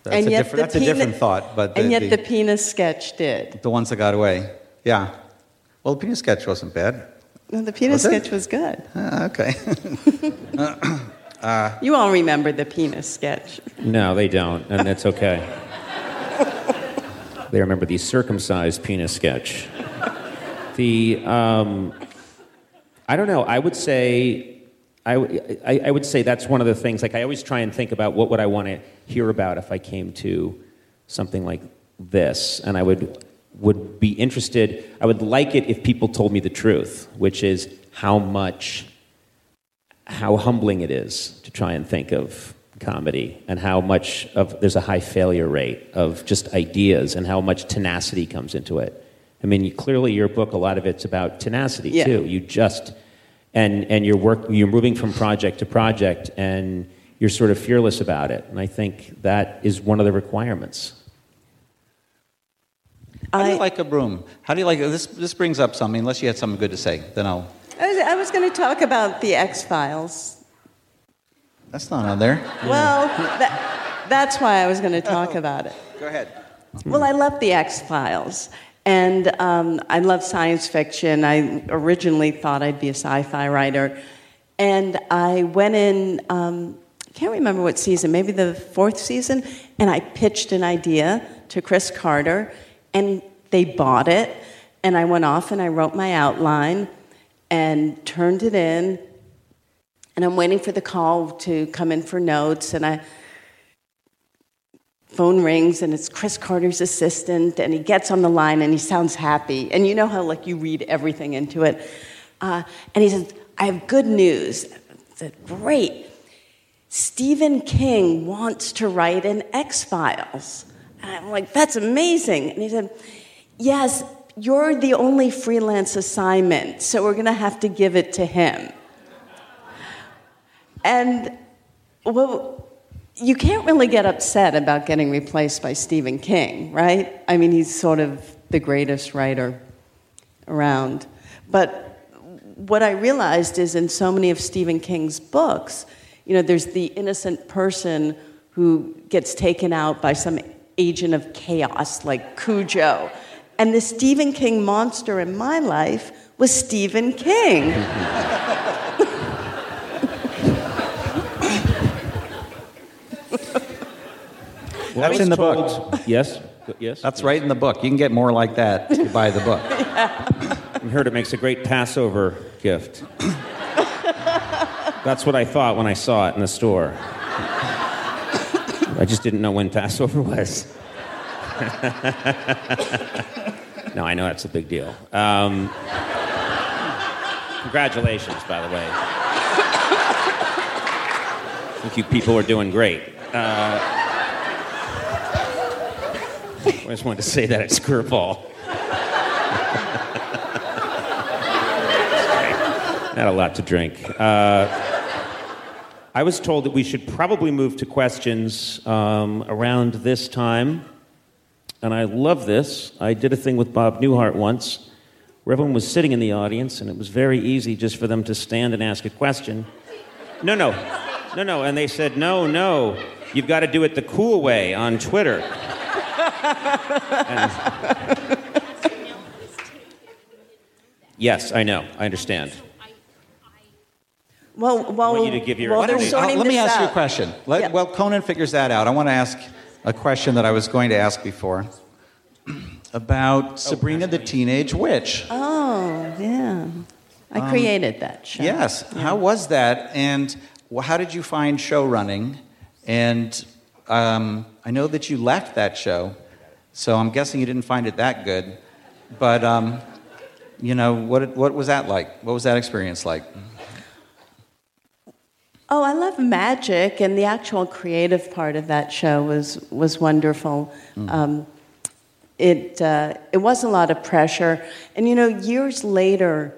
That's, and a, yet different, the that's a different thought, but the, and yet the, the penis sketch did. the ones that got away, yeah. Well, the penis sketch wasn't bad. No, the penis Was it? sketch was good. Ah, okay. You all remember the penis sketch. No, they don't, and that's okay. they remember the circumcised penis sketch. The, um, I don't know. I would say, I would say that's one of the things. Like I always try and think about what would I want to hear about if I came to something like this, and I would would be interested. I would like it if people told me the truth, which is how much how humbling it is to try and think of comedy and how much of there's a high failure rate of just ideas and how much tenacity comes into it. I mean, you, clearly your book, a lot of it's about tenacity Yeah. too. You just and and you're work you're moving from project to project and you're sort of fearless about it. And I think that is one of the requirements. How do you I- like a broom? How do you like this? This brings up something. Unless you had something good to say, then I'll. I was, I was going to talk about the X Files. That's not on there. Well, that, that's why I was going to talk about it. Go ahead. Well, I love the X Files. And um, I love science fiction. I originally thought I'd be a sci fi writer. And I went in, um, I can't remember what season, maybe the fourth season, and I pitched an idea to Chris Carter, and they bought it. And I went off and I wrote my outline and turned it in. And I'm waiting for the call to come in for notes. And I, phone rings and it's Chris Carter's assistant, and he gets on the line and he sounds happy. And you know how like you read everything into it. Uh, and he says, "I have good news." I said, "Great." Stephen King wants to write an X Files. And I'm like, "That's amazing." And he said, "Yes, you're the only freelance assignment, so we're going to have to give it to him." And well, you can't really get upset about getting replaced by Stephen King, right? I mean, he's sort of the greatest writer around. But what I realized is in so many of Stephen King's books, you know, there's the innocent person who gets taken out by some agent of chaos like Cujo. And the Stephen King monster in my life was Stephen King. That's was in the book. Yes. Yes. That's right in the book. You can get more like that if you buy the book. I heard it makes a great Passover gift. That's what I thought when I saw it in the store. I just didn't know when Passover was. No, I know that's a big deal. Um, congratulations, by the way. I think you people are doing great. Uh, I just wanted to say that at Skirball. Not a lot to drink. Uh, I was told that we should probably move to questions um, around this time. And I love this. I did a thing with Bob Newhart once where everyone was sitting in the audience, and it was very easy just for them to stand and ask a question. No, no, no, no. And they said, no, no, you've got to do it the cool way on Twitter. And- yes, I know. I understand. Well, well, want you to give your well, Why don't they're we- sorting let me this ask you a question. Let, Yeah. Well, Conan figures that out. I want to ask a question that I was going to ask before about Sabrina the Teenage Witch. Oh, yeah. I created that show. Um, Yes. How was that? And how did you find show running? And um, I know that you left that show, so I'm guessing you didn't find it that good. But um, you know, what what was that like? What was that experience like? Oh, I love magic, and the actual creative part of that show was was wonderful. Um, it uh, it was a lot of pressure, and you know, years later,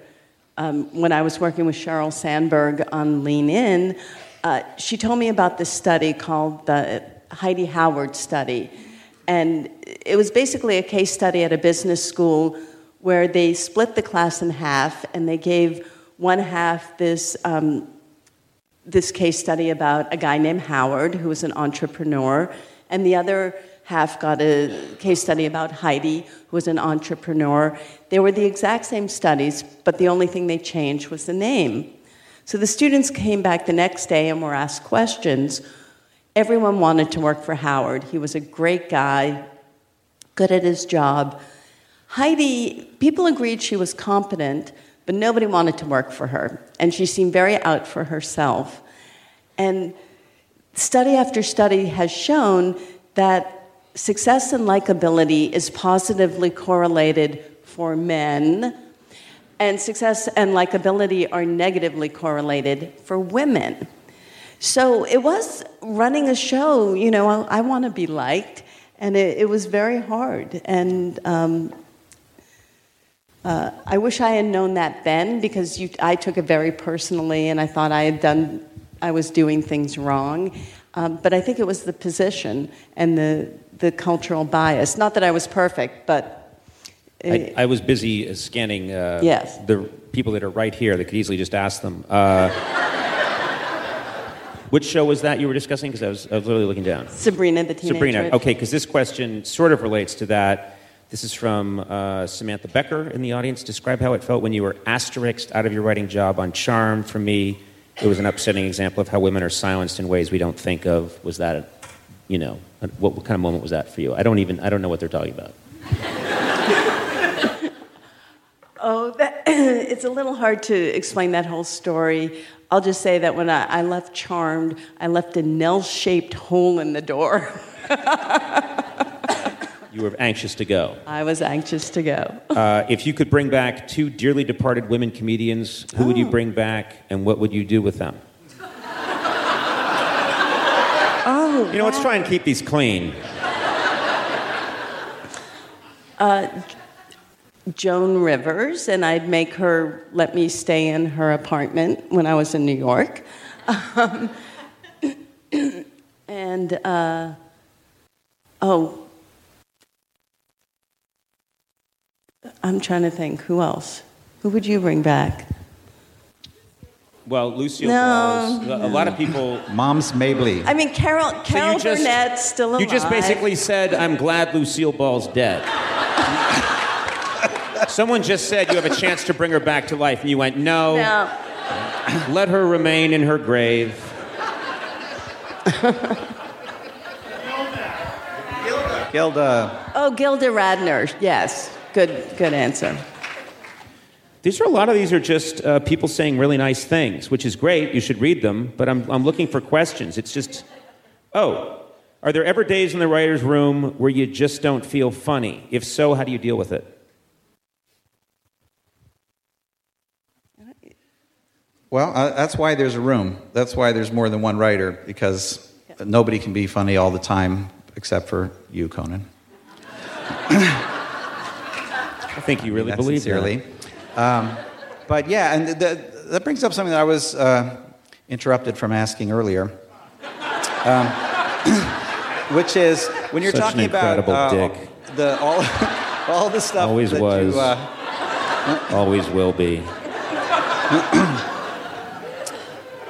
um, when I was working with Sheryl Sandberg on Lean In, uh, she told me about this study called the Heidi Howard study, and it was basically a case study at a business school where they split the class in half, and they gave one half this. Um, this case study about a guy named Howard, who was an entrepreneur, and the other half got a case study about Heidi, who was an entrepreneur. They were the exact same studies, but the only thing they changed was the name. So the students came back the next day and were asked questions. Everyone wanted to work for Howard. He was a great guy, good at his job. Heidi, people agreed she was competent, but nobody wanted to work for her. And she seemed very out for herself. And study after study has shown that success and likability is positively correlated for men, and success and likability are negatively correlated for women. So it was running a show, you know, I, I want to be liked, and it, it was very hard. And um, uh, I wish I had known that then because you, I took it very personally and I thought I had done, I was doing things wrong. Um, but I think it was the position and the, the cultural bias. Not that I was perfect, but I, I was busy scanning uh, Yes. the people that are right here that could easily just ask them. Uh, which show was that you were discussing? Because I was, I was literally looking down. Sabrina the Teenage Sabrina. Okay, because this question sort of relates to that. This is from uh, Samantha Becker in the audience. Describe how it felt when you were asterisked out of your writing job on Charmed. For me, it was an upsetting example of how women are silenced in ways we don't think of. Was that, a, you know, a, what, what kind of moment was that for you? I don't even, I don't know what they're talking about. Oh, that, it's a little hard to explain that whole story. I'll just say that when I, I left Charmed, I left a Nell shaped hole in the door. You were anxious to go. I was anxious to go. Uh, if you could bring back two dearly departed women comedians, who would you bring back and what would you do with them? Oh, You know, let's try and keep these clean. Joan Rivers, and I'd make her let me stay in her apartment when I was in New York. Um, and, uh, oh, I'm trying to think. Who else? Who would you bring back? Well, Lucille No, Balls, a a lot of people. Moms Mabley. I mean, Carol, So Carol you just- Burnett's still alive. You just basically said, I'm glad Lucille Ball's dead. Someone just said you have a chance to bring her back to life, and you went, no, No. let her remain in her grave. Gilda. Gilda. Oh, Gilda Radner. Yes. Good, good answer. These are a lot of these are just uh, people saying really nice things, which is great. You should read them, but I'm, I'm looking for questions. It's just, oh, are there ever days in the writer's room where you just don't feel funny? If so, how do you deal with it? Well, uh, that's why there's a room. That's why there's more than one writer, because nobody can be funny all the time except for you, Conan. I think you really That believe sincerely. Um, but yeah, and th- th- that brings up something that I was uh, interrupted from asking earlier, um, which is when you're Such talking about uh, dick. the all, all the stuff Always that was. you. Uh. Always will be.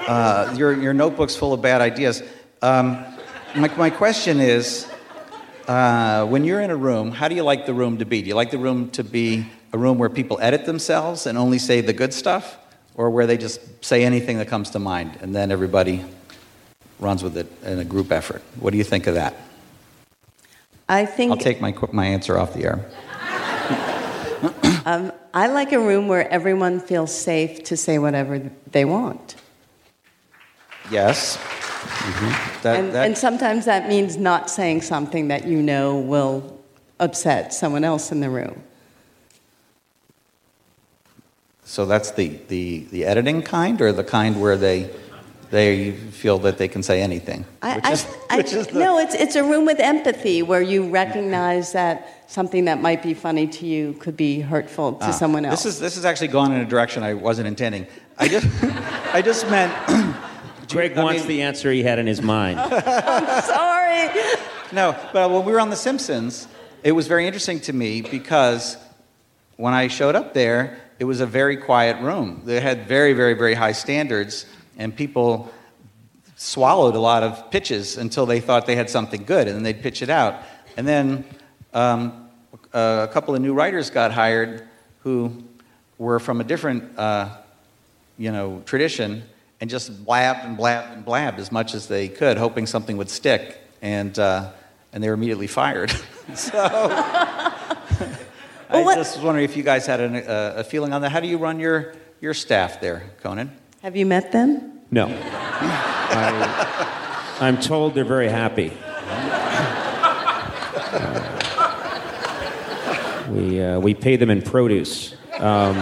uh, your, your notebook's full of bad ideas. Um, my, my question is uh, when you're in a room, how do you like the room to be? Do you like the room to be a room where people edit themselves and only say the good stuff? Or where they just say anything that comes to mind and then everybody runs with it in a group effort? What do you think of that? I think I'll take my, my answer off the air. um, I like a room where everyone feels safe to say whatever they want. Yes. Mhm. That, and, that- and sometimes that means not saying something that you know will upset someone else in the room. so that's the, the, the editing kind or the kind where they, they feel that they can say anything? I, Which I, is- I- which is the- no, it's, it's a room with empathy where you recognize that something that might be funny to you could be hurtful to Ah, someone else. This is this has actually gone in a direction I wasn't intending. I just I just meant Greg I wants mean- the answer he had in his mind. I'm sorry. no, but when we were on The Simpsons, it was very interesting to me because when I showed up there, it was a very quiet room. They had very very very high standards, and people swallowed a lot of pitches until they thought they had something good, and then they'd pitch it out. And then um, a couple of new writers got hired who were from a different, uh, you know, tradition, and just blabbed and blabbed and blabbed as much as they could, hoping something would stick, and uh, and they were immediately fired. so. I what- just was wondering if you guys had an, uh, a feeling on that. How do you run your, your staff there, Conan? Have you met them? No. I, I'm told they're very happy. Uh, we, uh, we pay them in produce. Um,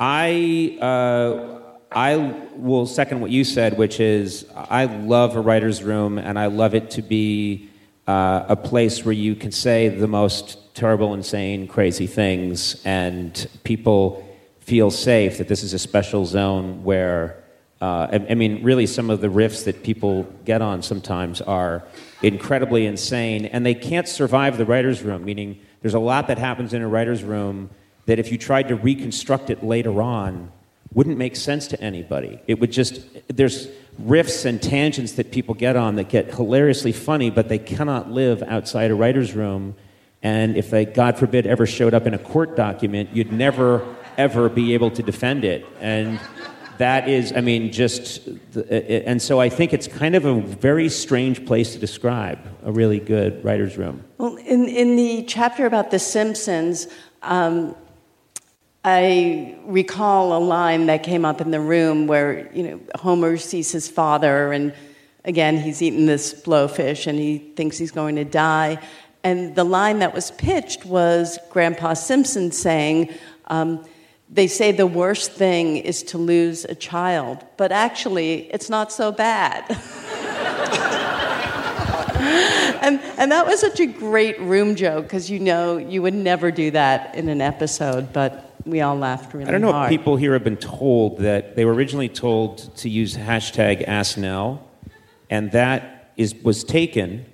I, uh, I will second what you said, which is I love a writer's room, and I love it to be uh, a place where you can say the most terrible, insane, crazy things, and people feel safe that this is a special zone where, uh, I, I mean, really, some of the riffs that people get on sometimes are incredibly insane, and they can't survive the writer's room, meaning there's a lot that happens in a writer's room that if you tried to reconstruct it later on, wouldn't make sense to anybody. It would just, there's riffs and tangents that people get on that get hilariously funny, but they cannot live outside a writer's room. And if they, God forbid, ever showed up in a court document, you'd never, ever be able to defend it. And that is, I mean, just, and so I think it's kind of a very strange place to describe a really good writer's room. Well, in, in the chapter about The Simpsons, um, I recall a line that came up in the room where, you know, Homer sees his father, and again, he's eating this blowfish and he thinks he's going to die. And the line that was pitched was Grandpa Simpson saying, um, they say the worst thing is to lose a child, but actually, it's not so bad. and, and that was such a great room joke because you know you would never do that in an episode, but we all laughed really hard. I don't know hard. if people here have been told that they were originally told to use hashtag AskNell, and that is, was taken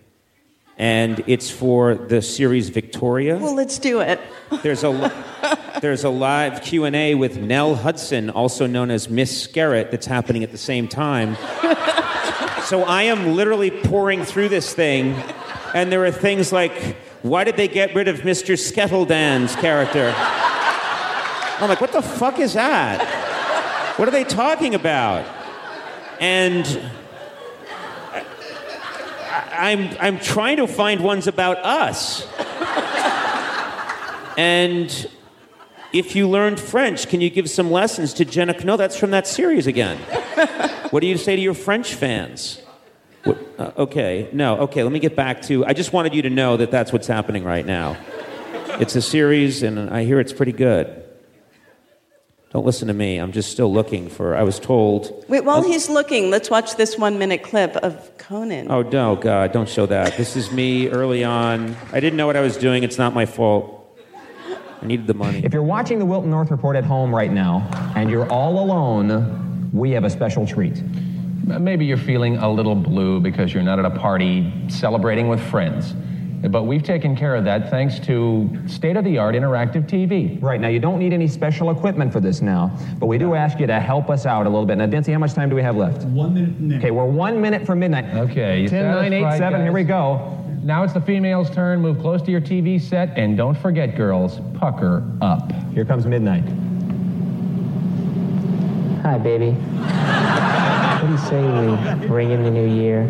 and it's for the series Victoria. Well, let's do it. There's a there's a live Q and A with Nell Hudson, also known as Miss Skerrett, that's happening at the same time. so I am literally pouring through this thing, and there are things like, "Why did they get rid of Mr. Skettledan's character?" I'm like, "What the fuck is that? What are they talking about?" And I'm, I'm trying to find ones about us. and if you learned French, can you give some lessons to Jenna? No, that's from that series again. what do you say to your French fans? What, uh, okay, no, okay, let me get back to. I just wanted you to know that that's what's happening right now. It's a series, and I hear it's pretty good. Don't listen to me. I'm just still looking for. I was told. Wait, while oh. he's looking, let's watch this one minute clip of Conan. Oh, no, God, don't show that. This is me early on. I didn't know what I was doing. It's not my fault. I needed the money. If you're watching the Wilton North Report at home right now and you're all alone, we have a special treat. Maybe you're feeling a little blue because you're not at a party celebrating with friends. Mm-hmm. But we've taken care of that thanks to state of the art interactive TV. Right, now you don't need any special equipment for this now, but we do ask you to help us out a little bit. Now, Dincy, how much time do we have left? One minute from now. Okay, we're one minute from midnight. Okay, you 10, 9, 8, satisfied, 7, here guys? we go. Now it's the female's turn. Move close to your TV set, and don't forget, girls, pucker up. Here comes midnight. Hi, baby. what do you say we bring in the new year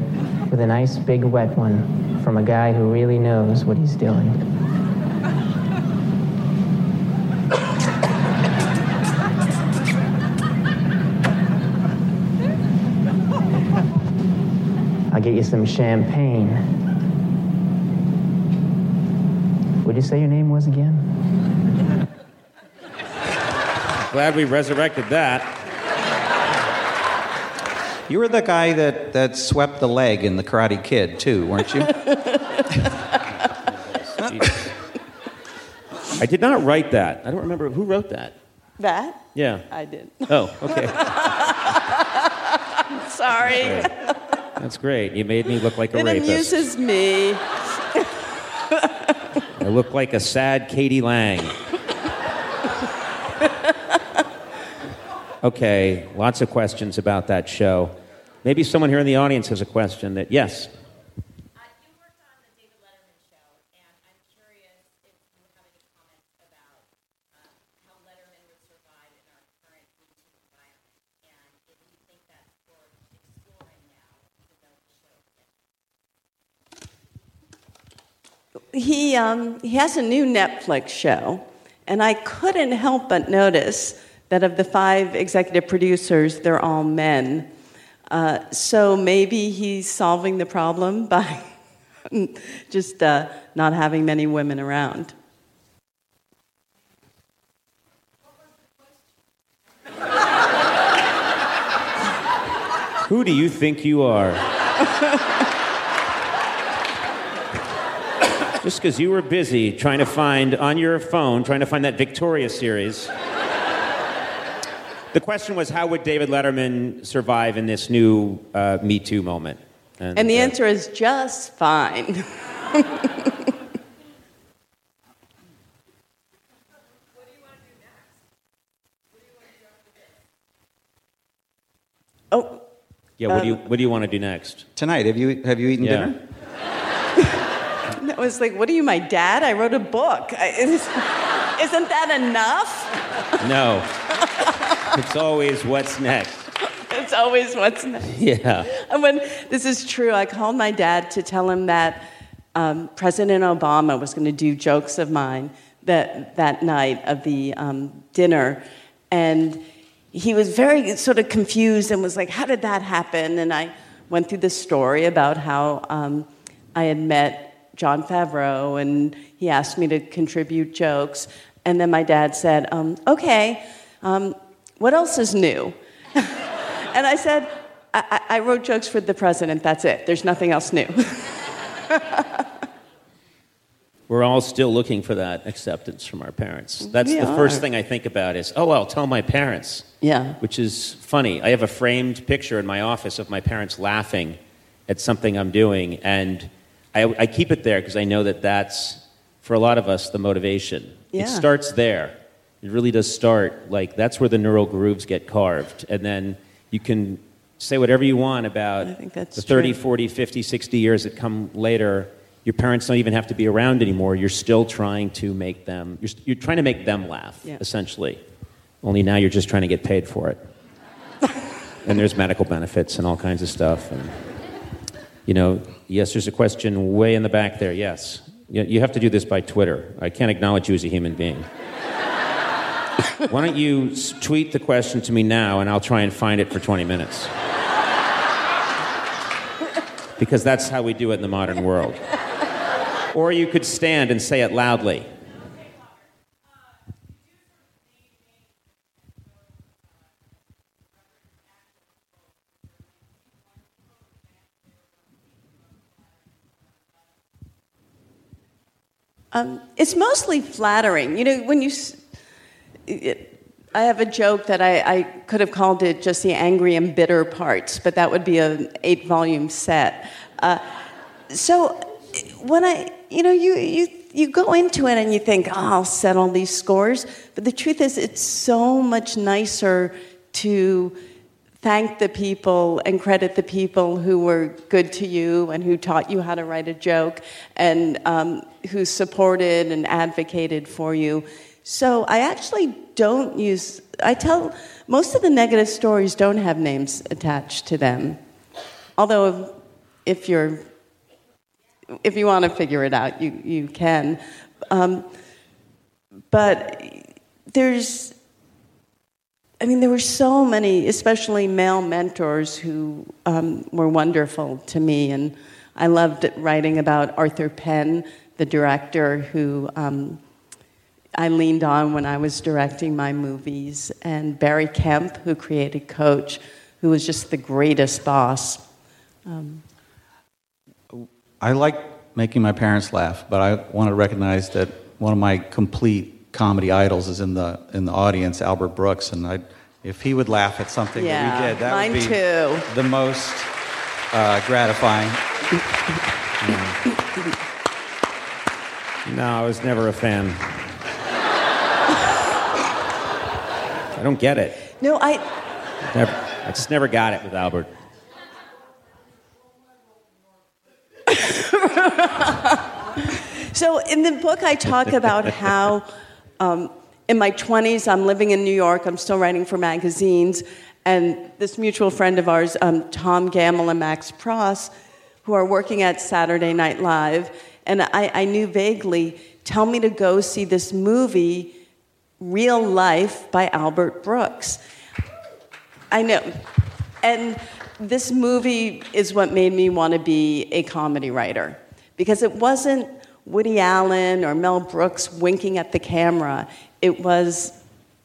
with a nice big wet one from a guy who really knows what he's doing? I'll get you some champagne. What'd you say your name was again? Glad we resurrected that. You were the guy that, that swept the leg in The Karate Kid, too, weren't you? I did not write that. I don't remember who wrote that. That? Yeah. I did. Oh, okay. Sorry. That's great. You made me look like a It rapist. amuses me. I look like a sad k.d. lang. okay, lots of questions about that show. Maybe someone here in the audience has a question that, yes. He, um, he has a new Netflix show, and I couldn't help but notice that of the five executive producers, they're all men. Uh, so maybe he's solving the problem by just uh, not having many women around. Who do you think you are? Just because you were busy trying to find on your phone, trying to find that Victoria series the question was how would David Letterman survive in this new uh, Me Too moment? And, and the uh, answer is just fine. oh. Yeah, what, um, do you, um, what do you want to do next? Tonight, have you, have you eaten yeah. dinner? I was like, what are you, my dad? I wrote a book. I, isn't that enough? no it's always what's next. It's always what's next. Yeah. And when this is true, I called my dad to tell him that um, President Obama was going to do jokes of mine that, that night of the um, dinner. And he was very sort of confused and was like, How did that happen? And I went through the story about how um, I had met Jon Favreau and he asked me to contribute jokes. And then my dad said, um, Okay, um, what else is new? and I said, I, I wrote jokes for the president, that's it. There's nothing else new. We're all still looking for that acceptance from our parents. That's We the first thing I think about is, oh, I'll tell my parents. Yeah. Which is funny. I have a framed picture in my office of my parents laughing at something I'm doing, and I, I keep it there because I know that that's, for a lot of us, the motivation. Yeah. It starts there. It really does start. Like, that's where the neural grooves get carved. And then you can say whatever you want about I think that's the 30, true. 40, 50, 60 years that come later. Your parents don't even have to be around anymore. You're still trying to make them, you're, you're trying to make them laugh, Yeah. essentially. Only now you're just trying to get paid for it. and there's medical benefits and all kinds of stuff. And, you know, yes, there's a question way in the back there. Yes. You have to do this by Twitter. I can't acknowledge you as a human being. Why don't you tweet the question to me now and I'll try and find it for 20 minutes? Because that's how we do it in the modern world. Or you could stand and say it loudly. Um, it's mostly flattering. You know, when you. s- I have a joke that I, I could have called it just the angry and bitter parts, but that would be an eight volume set. Uh, so when I, you know, you, you, you go into it and you think, oh, I'll settle these scores. But the truth is, it's so much nicer to thank the people and credit the people who were good to you and who taught you how to write a joke and um, who supported and advocated for you. So I actually don't use, I tell, most of the negative stories don't have names attached to them. Although if you're, if you want to figure it out, you, you can. Um, but there's, I mean, there were so many, especially male mentors, who um, were wonderful to me. And I loved writing about Arthur Penn, the director who um, I leaned on when I was directing my movies, and Barry Kemp, who created Coach, who was just the greatest boss. Um, I like making my parents laugh, but I want to recognize that one of my complete comedy idols is in the in the audience, Albert Brooks, and I, if he would laugh at something Yeah, that we did, that mine would be too. the most uh, gratifying. No, I was never a fan. I don't get it. no, I. Never, I just never got it with Albert. So in the book, I talk about how um, in my 20s, I'm living in New York, I'm still writing for magazines, and this mutual friend of ours, um, Tom Gammill and Max Pross, who are working at Saturday Night Live, and I, I knew vaguely, tell me to go see this movie, Real Life by Albert Brooks. I know. And this movie is what made me want to be a comedy writer because it wasn't Woody Allen or Mel Brooks winking at the camera. It was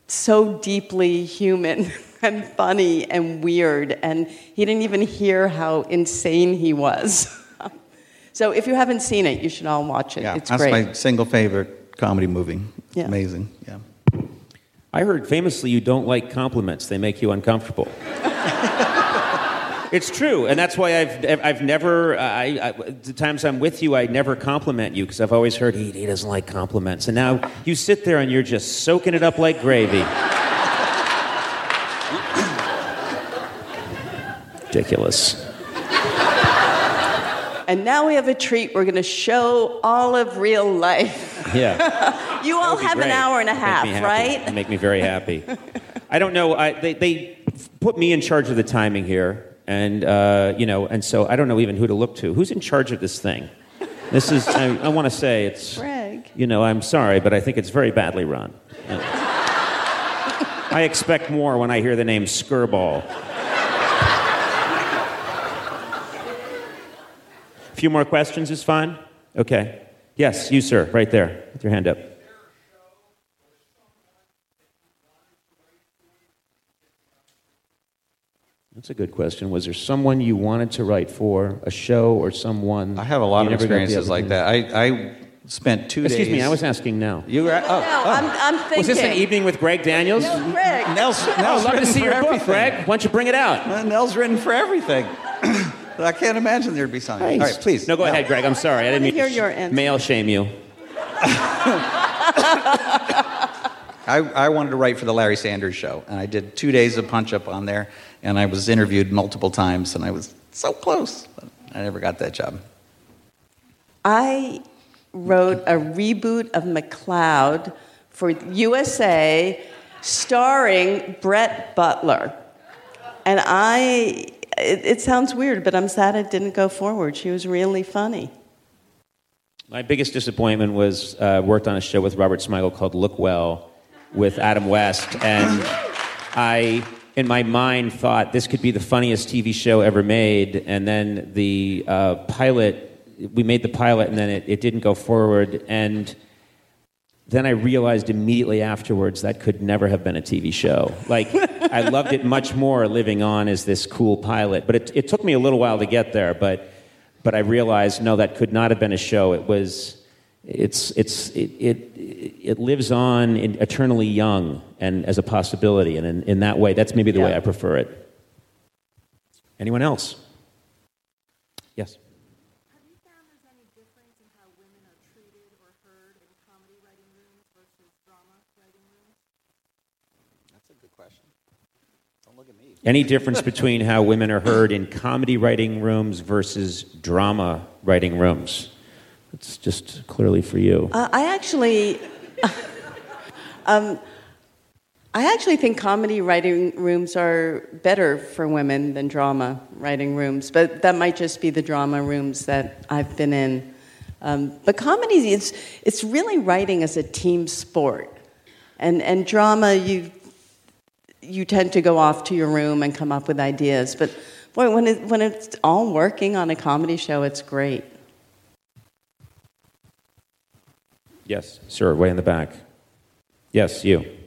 so deeply human and funny and weird, and he didn't even hear how insane he was. so if you haven't seen it, you should all watch it. Yeah, it's that's great. my single favorite comedy movie. Yeah. Amazing. Yeah. I heard famously you don't like compliments, they make you uncomfortable. it's true, and that's why I've, I've never, I, I, the times I'm with you, I never compliment you because I've always heard he, he doesn't like compliments. And now you sit there and you're just soaking it up like gravy. Ridiculous. And now we have a treat. We're going to show all of real life. Yeah. You all have an hour and a half, right? Make me very happy. I don't know. I, they, they put me in charge of the timing here, and uh, you know, and so I don't know even who to look to. Who's in charge of this thing? This is. I, I want to say it's. Greg. You know, I'm sorry, but I think it's very badly run. I expect more when I hear the name Skirball. Few more questions is fine? Okay. Yes, you, sir, right there, with your hand up. That's a good question. Was there someone you wanted to write for, a show or someone? I have a lot of never got the experiences like that. I, I spent two Excuse days. me, I was asking now. You were. Oh, No, I'm, oh. I'm thinking. Was this an evening with Greg Daniels? No, Greg. Nell's, Oh, Nell's I'd love to written see for your book, everything. Greg. Why don't you bring it out? Nell's written for everything. I can't imagine there'd be something. All right, please. No, go Nell. ahead, Greg. I'm sorry. I didn't mean hear to your answer. male shame you. I, I wanted to write for the Larry Sanders Show, and I did two days of punch up on there, and I was interviewed multiple times, and I was so close, but I never got that job. I wrote a reboot of McCloud for USA starring Brett Butler. And I, it, it sounds weird, but I'm sad it didn't go forward. She was really funny. My biggest disappointment was uh, worked on a show with Robert Smigel called Lookwell with Adam West, and I, in my mind, thought this could be the funniest TV show ever made. And then the uh, pilot, we made the pilot, and then it, it didn't go forward. And then I realized immediately afterwards that could never have been a TV show. Like, I loved it much more living on as this cool pilot. But it, it took me a little while to get there, but, but I realized no, that could not have been a show. It was, it's, it's, it, it, it lives on in, eternally young and as a possibility. And in, in that way, that's maybe the way I prefer it. Anyone else? Yes. That's a good question. Don't look at me. Any difference between how women are heard in comedy writing rooms versus drama writing rooms? It's just clearly for you. Uh, I actually, um, I actually think comedy writing rooms are better for women than drama writing rooms, but that might just be the drama rooms that I've been in. Um, but comedy, it's, it's really writing as a team sport. And, and drama, you, you tend to go off to your room and come up with ideas. But boy, when, it, when it's all working on a comedy show, it's great. Yes, sir, way in the back. Yes, you.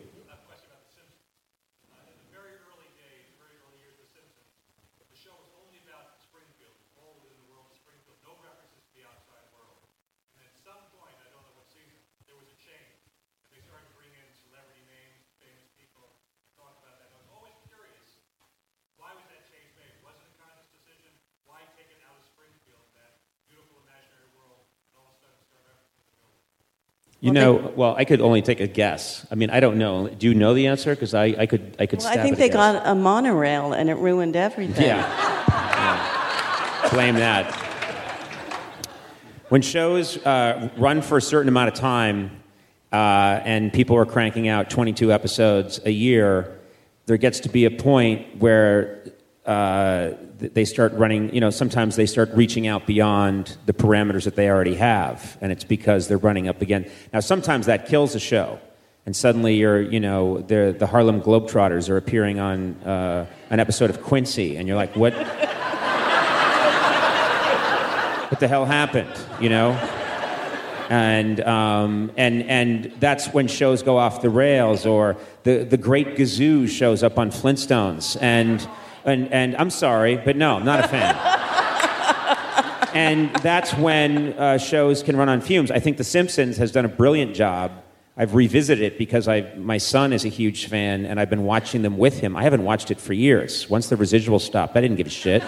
You know, well, I could only take a guess. I mean, I don't know. Do you know the answer? Because I, I could, I could. Well, I think they guess. got a monorail and it ruined everything. Yeah. Yeah. Blame that. When shows uh, run for a certain amount of time uh, and people are cranking out 22 episodes a year, there gets to be a point where uh, they start running, you know, sometimes they start reaching out beyond the parameters that they already have. And it's because they're running up again. Now, sometimes that kills a show. And suddenly you're, you know, the, Harlem Globetrotters are appearing on uh, an episode of Quincy. And you're like, what? what the hell happened, you know? And, um, and, and that's when shows go off the rails, or the, the Great Gazoo shows up on Flintstones. And, and, and I'm sorry, but no, I'm not a fan. and that's when uh, shows can run on fumes. I think The Simpsons has done a brilliant job. I've revisited it because I, my son is a huge fan, and I've been watching them with him. I haven't watched it for years. Once the residuals stopped, I didn't give a shit.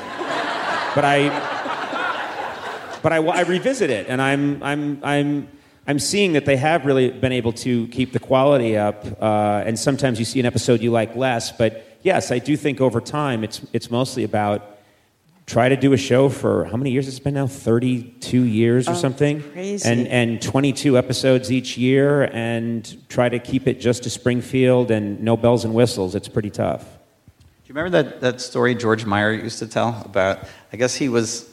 But I, but I, I revisit it, and I'm, I'm, I'm, I'm seeing that they have really been able to keep the quality up. Uh, and sometimes you see an episode you like less, but yes, I do think over time it's, it's mostly about try to do a show for how many years it's it been now 32 years or Oh, something crazy. and and 22 episodes each year and try to keep it just to springfield and no bells and whistles it's pretty tough Do you remember that, that story George Meyer used to tell about? I guess he was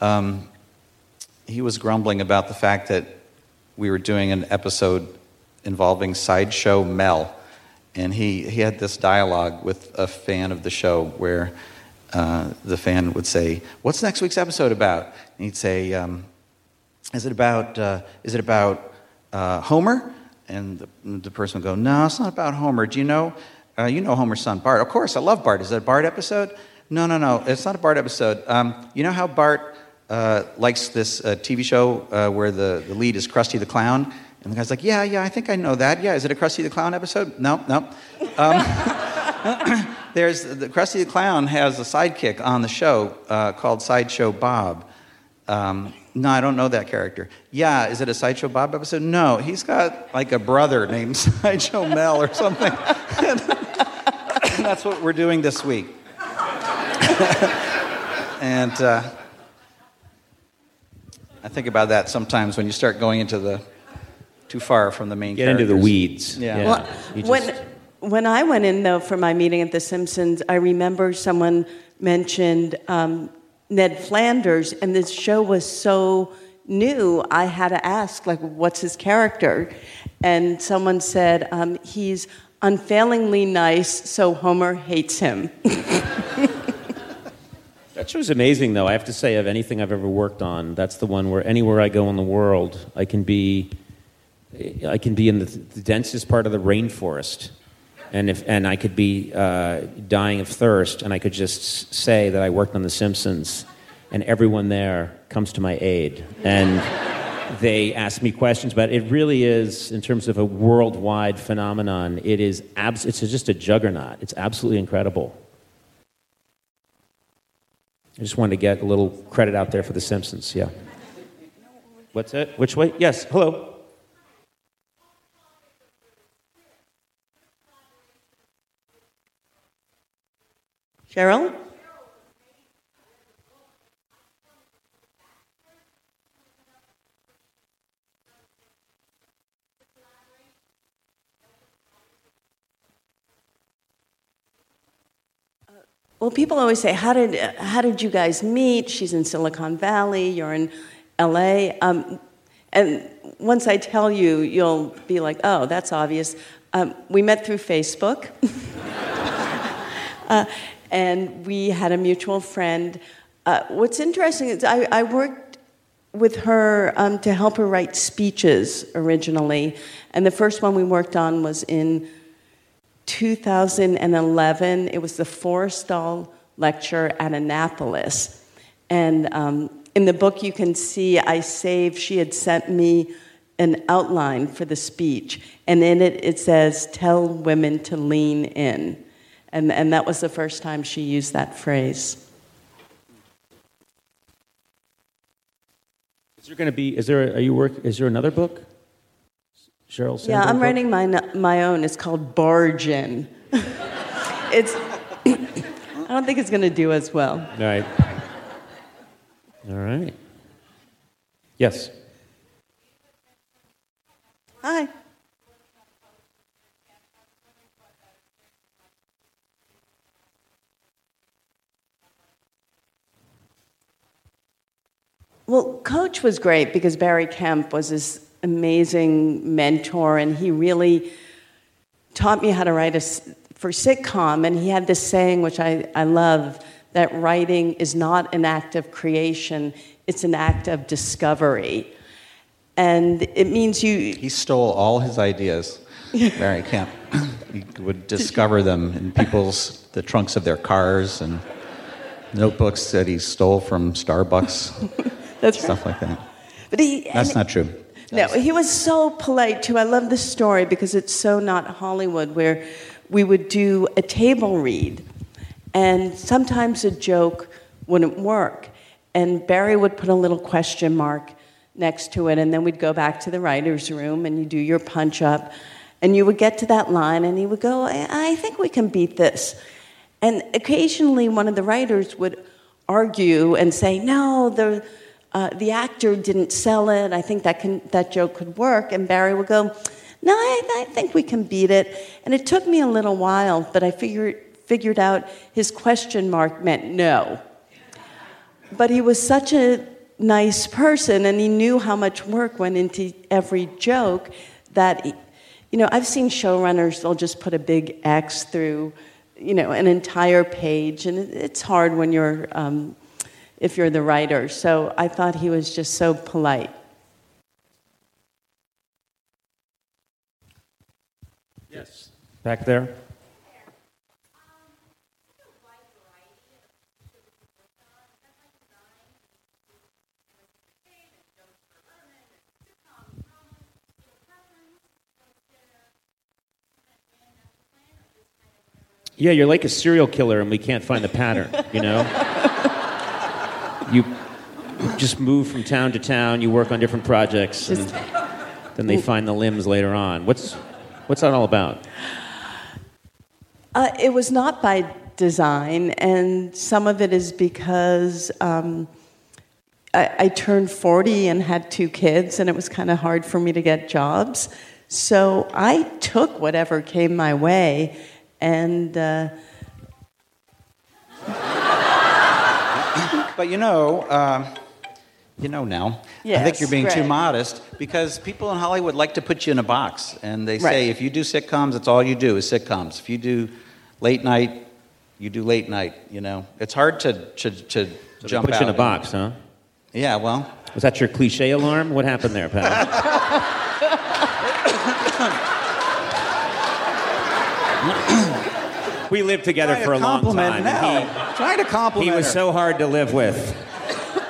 um, he was grumbling about the fact that we were doing an episode involving sideshow Mel, and he he had this dialogue with a fan of the show where uh, the fan would say, "What's next week's episode about?" And he'd say, um, "Is it about uh, is it about uh, Homer?" And the, the person would go, "No, it's not about Homer. Do you know uh, you know Homer's son Bart? Of course, I love Bart. Is that a Bart episode? No, no, no. It's not a Bart episode. Um, you know how Bart uh, likes this uh, TV show where the, the lead is Krusty the Clown?" And the guy's like, "Yeah, yeah, I think I know that. Yeah, is it a Krusty the Clown episode? No, no." Um, there's the Krusty the Clown has a sidekick on the show uh, called Sideshow Bob. Um, no, I don't know that character. Yeah, is it a Sideshow Bob episode? No, he's got like a brother named Sideshow Mel or something. and that's what we're doing this week. and uh, I think about that sometimes when you start going into the too far from the main. Get into the weeds. Yeah. Yeah. Well, You just- when when I went in though for my meeting at The Simpsons, I remember someone mentioned um, Ned Flanders, and this show was so new. I had to ask, like, what's his character? And someone said um, he's unfailingly nice, so Homer hates him. That show's amazing, though. I have to say, of anything I've ever worked on, that's the one where anywhere I go in the world, I can be, I can be in the, the densest part of the rainforest, and if and I could be uh, dying of thirst, and I could just say that I worked on The Simpsons, and everyone there comes to my aid, and they ask me questions. But it really is, in terms of a worldwide phenomenon, it is abs- It's just a juggernaut. It's absolutely incredible. I just wanted to get a little credit out there for The Simpsons. Yeah. What's it? Which way? Yes. Hello. Sheryl? Well, people always say, "How did how did you guys meet?" She's in Silicon Valley. You're in L.A. Um, and once I tell you, you'll be like, "Oh, that's obvious." Um, we met through Facebook, uh, and we had a mutual friend. Uh, what's interesting is I, I worked with her um, to help her write speeches originally, and the first one we worked on was in 2011. It was the Forrestal lecture at Annapolis. And um, in the book, you can see I saved, she had sent me an outline for the speech. And in it, it says, Tell women to lean in. And, and that was the first time she used that phrase. Is there going to be? Is there? Are you work? Is there another book? Sheryl. Yeah, I'm book? writing my, my own. It's called Bargain. it's, I don't think it's going to do as well. All right. All right. Yes. Hi. Well, Coach was great because Barry Kemp was this amazing mentor, and he really taught me how to write a, for sitcom. And he had this saying, which I, I love, that writing is not an act of creation, it's an act of discovery. And it means you, He stole all his ideas, Barry Kemp. he would discover them in people's the trunks of their cars and notebooks that he stole from Starbucks, that's stuff like that. But he, That's not true. No, he was so polite too. I love this story because it's so not Hollywood, where we would do a table read, and sometimes a joke wouldn't work, and Barry would put a little question mark next to it, and then we'd go back to the writer's room, and you do your punch up, and you would get to that line, and he would go, I, I think we can beat this. And occasionally, one of the writers would argue and say, no, the, uh, the actor didn't sell it. I think that, can, that joke could work. And Barry would go, no, I, I think we can beat it. And it took me a little while, but I figured, figured out his question mark meant no. But he was such a nice person and he knew how much work went into every joke that, you know, I've seen showrunners, they'll just put a big X through, you know, an entire page. And it's hard when you're, um, if you're the writer. So I thought he was just so polite. Yes. Back there. Yeah, you're like a serial killer and we can't find the pattern, you know? you just move from town to town, you work on different projects, and then they find the limbs later on. What's, what's that all about? Uh, it was not by design, and some of it is because um, I, I turned 40 and had two kids, and it was kind of hard for me to get jobs. So I took whatever came my way, and uh, But you know, uh, you know now. I think you're being too modest because people in Hollywood like to put you in a box, and they say if you do sitcoms, it's all you do is sitcoms. If you do late night, you do late night. You know, it's hard to to, to So they jump put out you in a and- box, huh? Yeah, well, Was that your cliche alarm? What happened there, pal? we lived together for to a long time. Nell. and Trying to he, compliment he was her. so hard to live with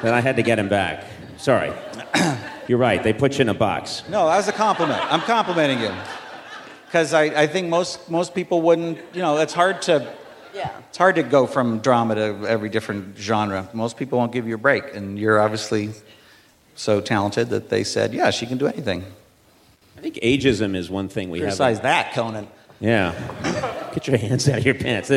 that I had to get him back. Sorry. You're right. They put you in a box. No, that was a compliment. I'm complimenting you. Because I, I think most, most people wouldn't, you know, it's hard to yeah. it's hard to go from drama to every different genre. Most people won't give you a break, and you're obviously so talented that they said, yeah, she can do anything. I think ageism is one thing we have. Criticize that, Conan. Yeah. Get your hands out of your pants.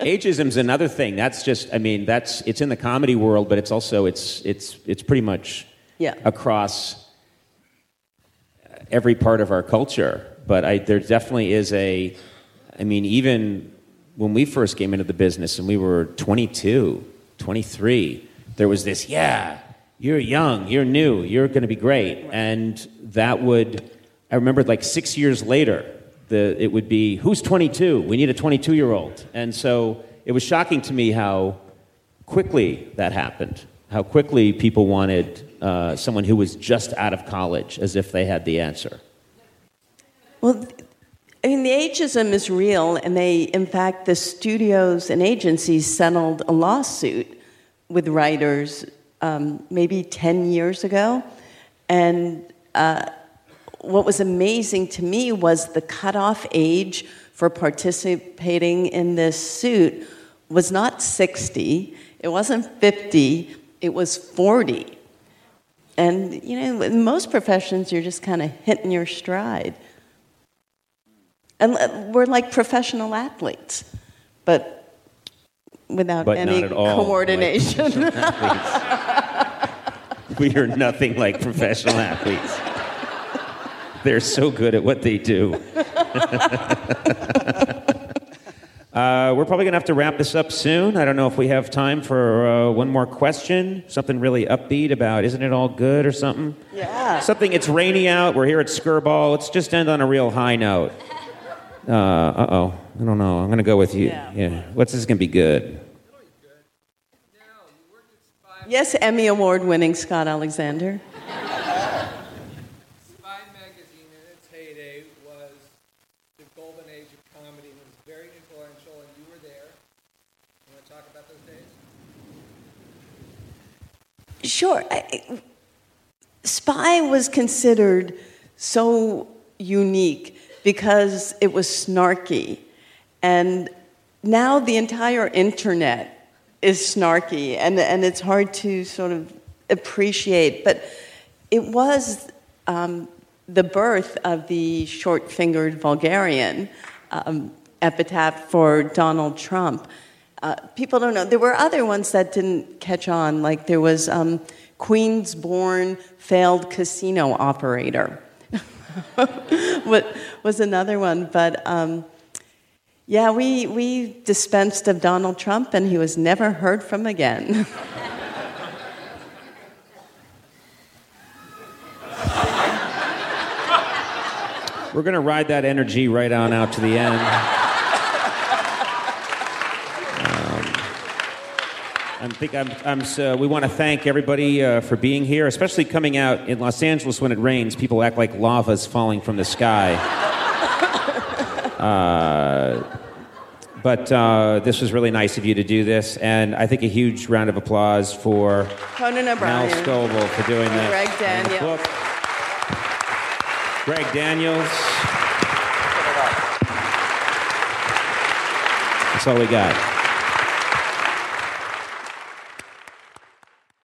Ageism's another thing. That's just I mean, that's it's in the comedy world, but it's also it's it's it's pretty much Yeah. across every part of our culture. But I there definitely is a I mean, even when we first came into the business and we were 22, 23, there was this, yeah, you're young, you're new, you're going to be great. And that would, I remember like six years later, the, it would be, who's 22? We need a 22 year old. And so it was shocking to me how quickly that happened, how quickly people wanted uh, someone who was just out of college as if they had the answer. Well, I mean, the ageism is real, and they, in fact, the studios and agencies settled a lawsuit with writers um, maybe 10 years ago. And uh, what was amazing to me was the cutoff age for participating in this suit was not 60, it wasn't 50, it was 40. And, you know, in most professions, you're just kind of hitting your stride. And uh, we're like professional athletes, but without But any not at all like coordination. we are nothing like professional athletes. They're so good at what they do. uh, we're probably going to have to wrap this up soon. I don't know if we have time for uh, one more question. Something really upbeat about isn't it all good or something? yeah. Something, it's rainy out. We're here at Skirball. Let's just end on a real high note. Uh oh. I don't know. I'm going to go with you. Yeah. yeah. What's this going to be good? Yes, Emmy Award winning Scott Alexander. Spy magazine in its heyday was the golden age of comedy and it was very influential and you were there. You want to talk about those days? Sure. Spy was considered so unique because it was snarky. And now the entire internet is snarky, and, and it's hard to sort of appreciate. But it was um, the birth of the short fingered vulgarian um, epitaph for Donald Trump. Uh, people don't know. There were other ones that didn't catch on, like there was um, Queens-born failed casino operator. was another one, but um, yeah, we we dispensed of Donald Trump, and he was never heard from again. We're going to ride that energy right on out to the end. I think I'm, I'm so, we want to thank everybody uh, for being here, especially coming out in Los Angeles when it rains. People act like lava's falling from the sky. Uh, but uh, this was really nice of you to do this, and I think a huge round of applause for Conan O'Brien. Nell Scovell for doing this. Greg Daniels. Greg Daniels. That's all we got.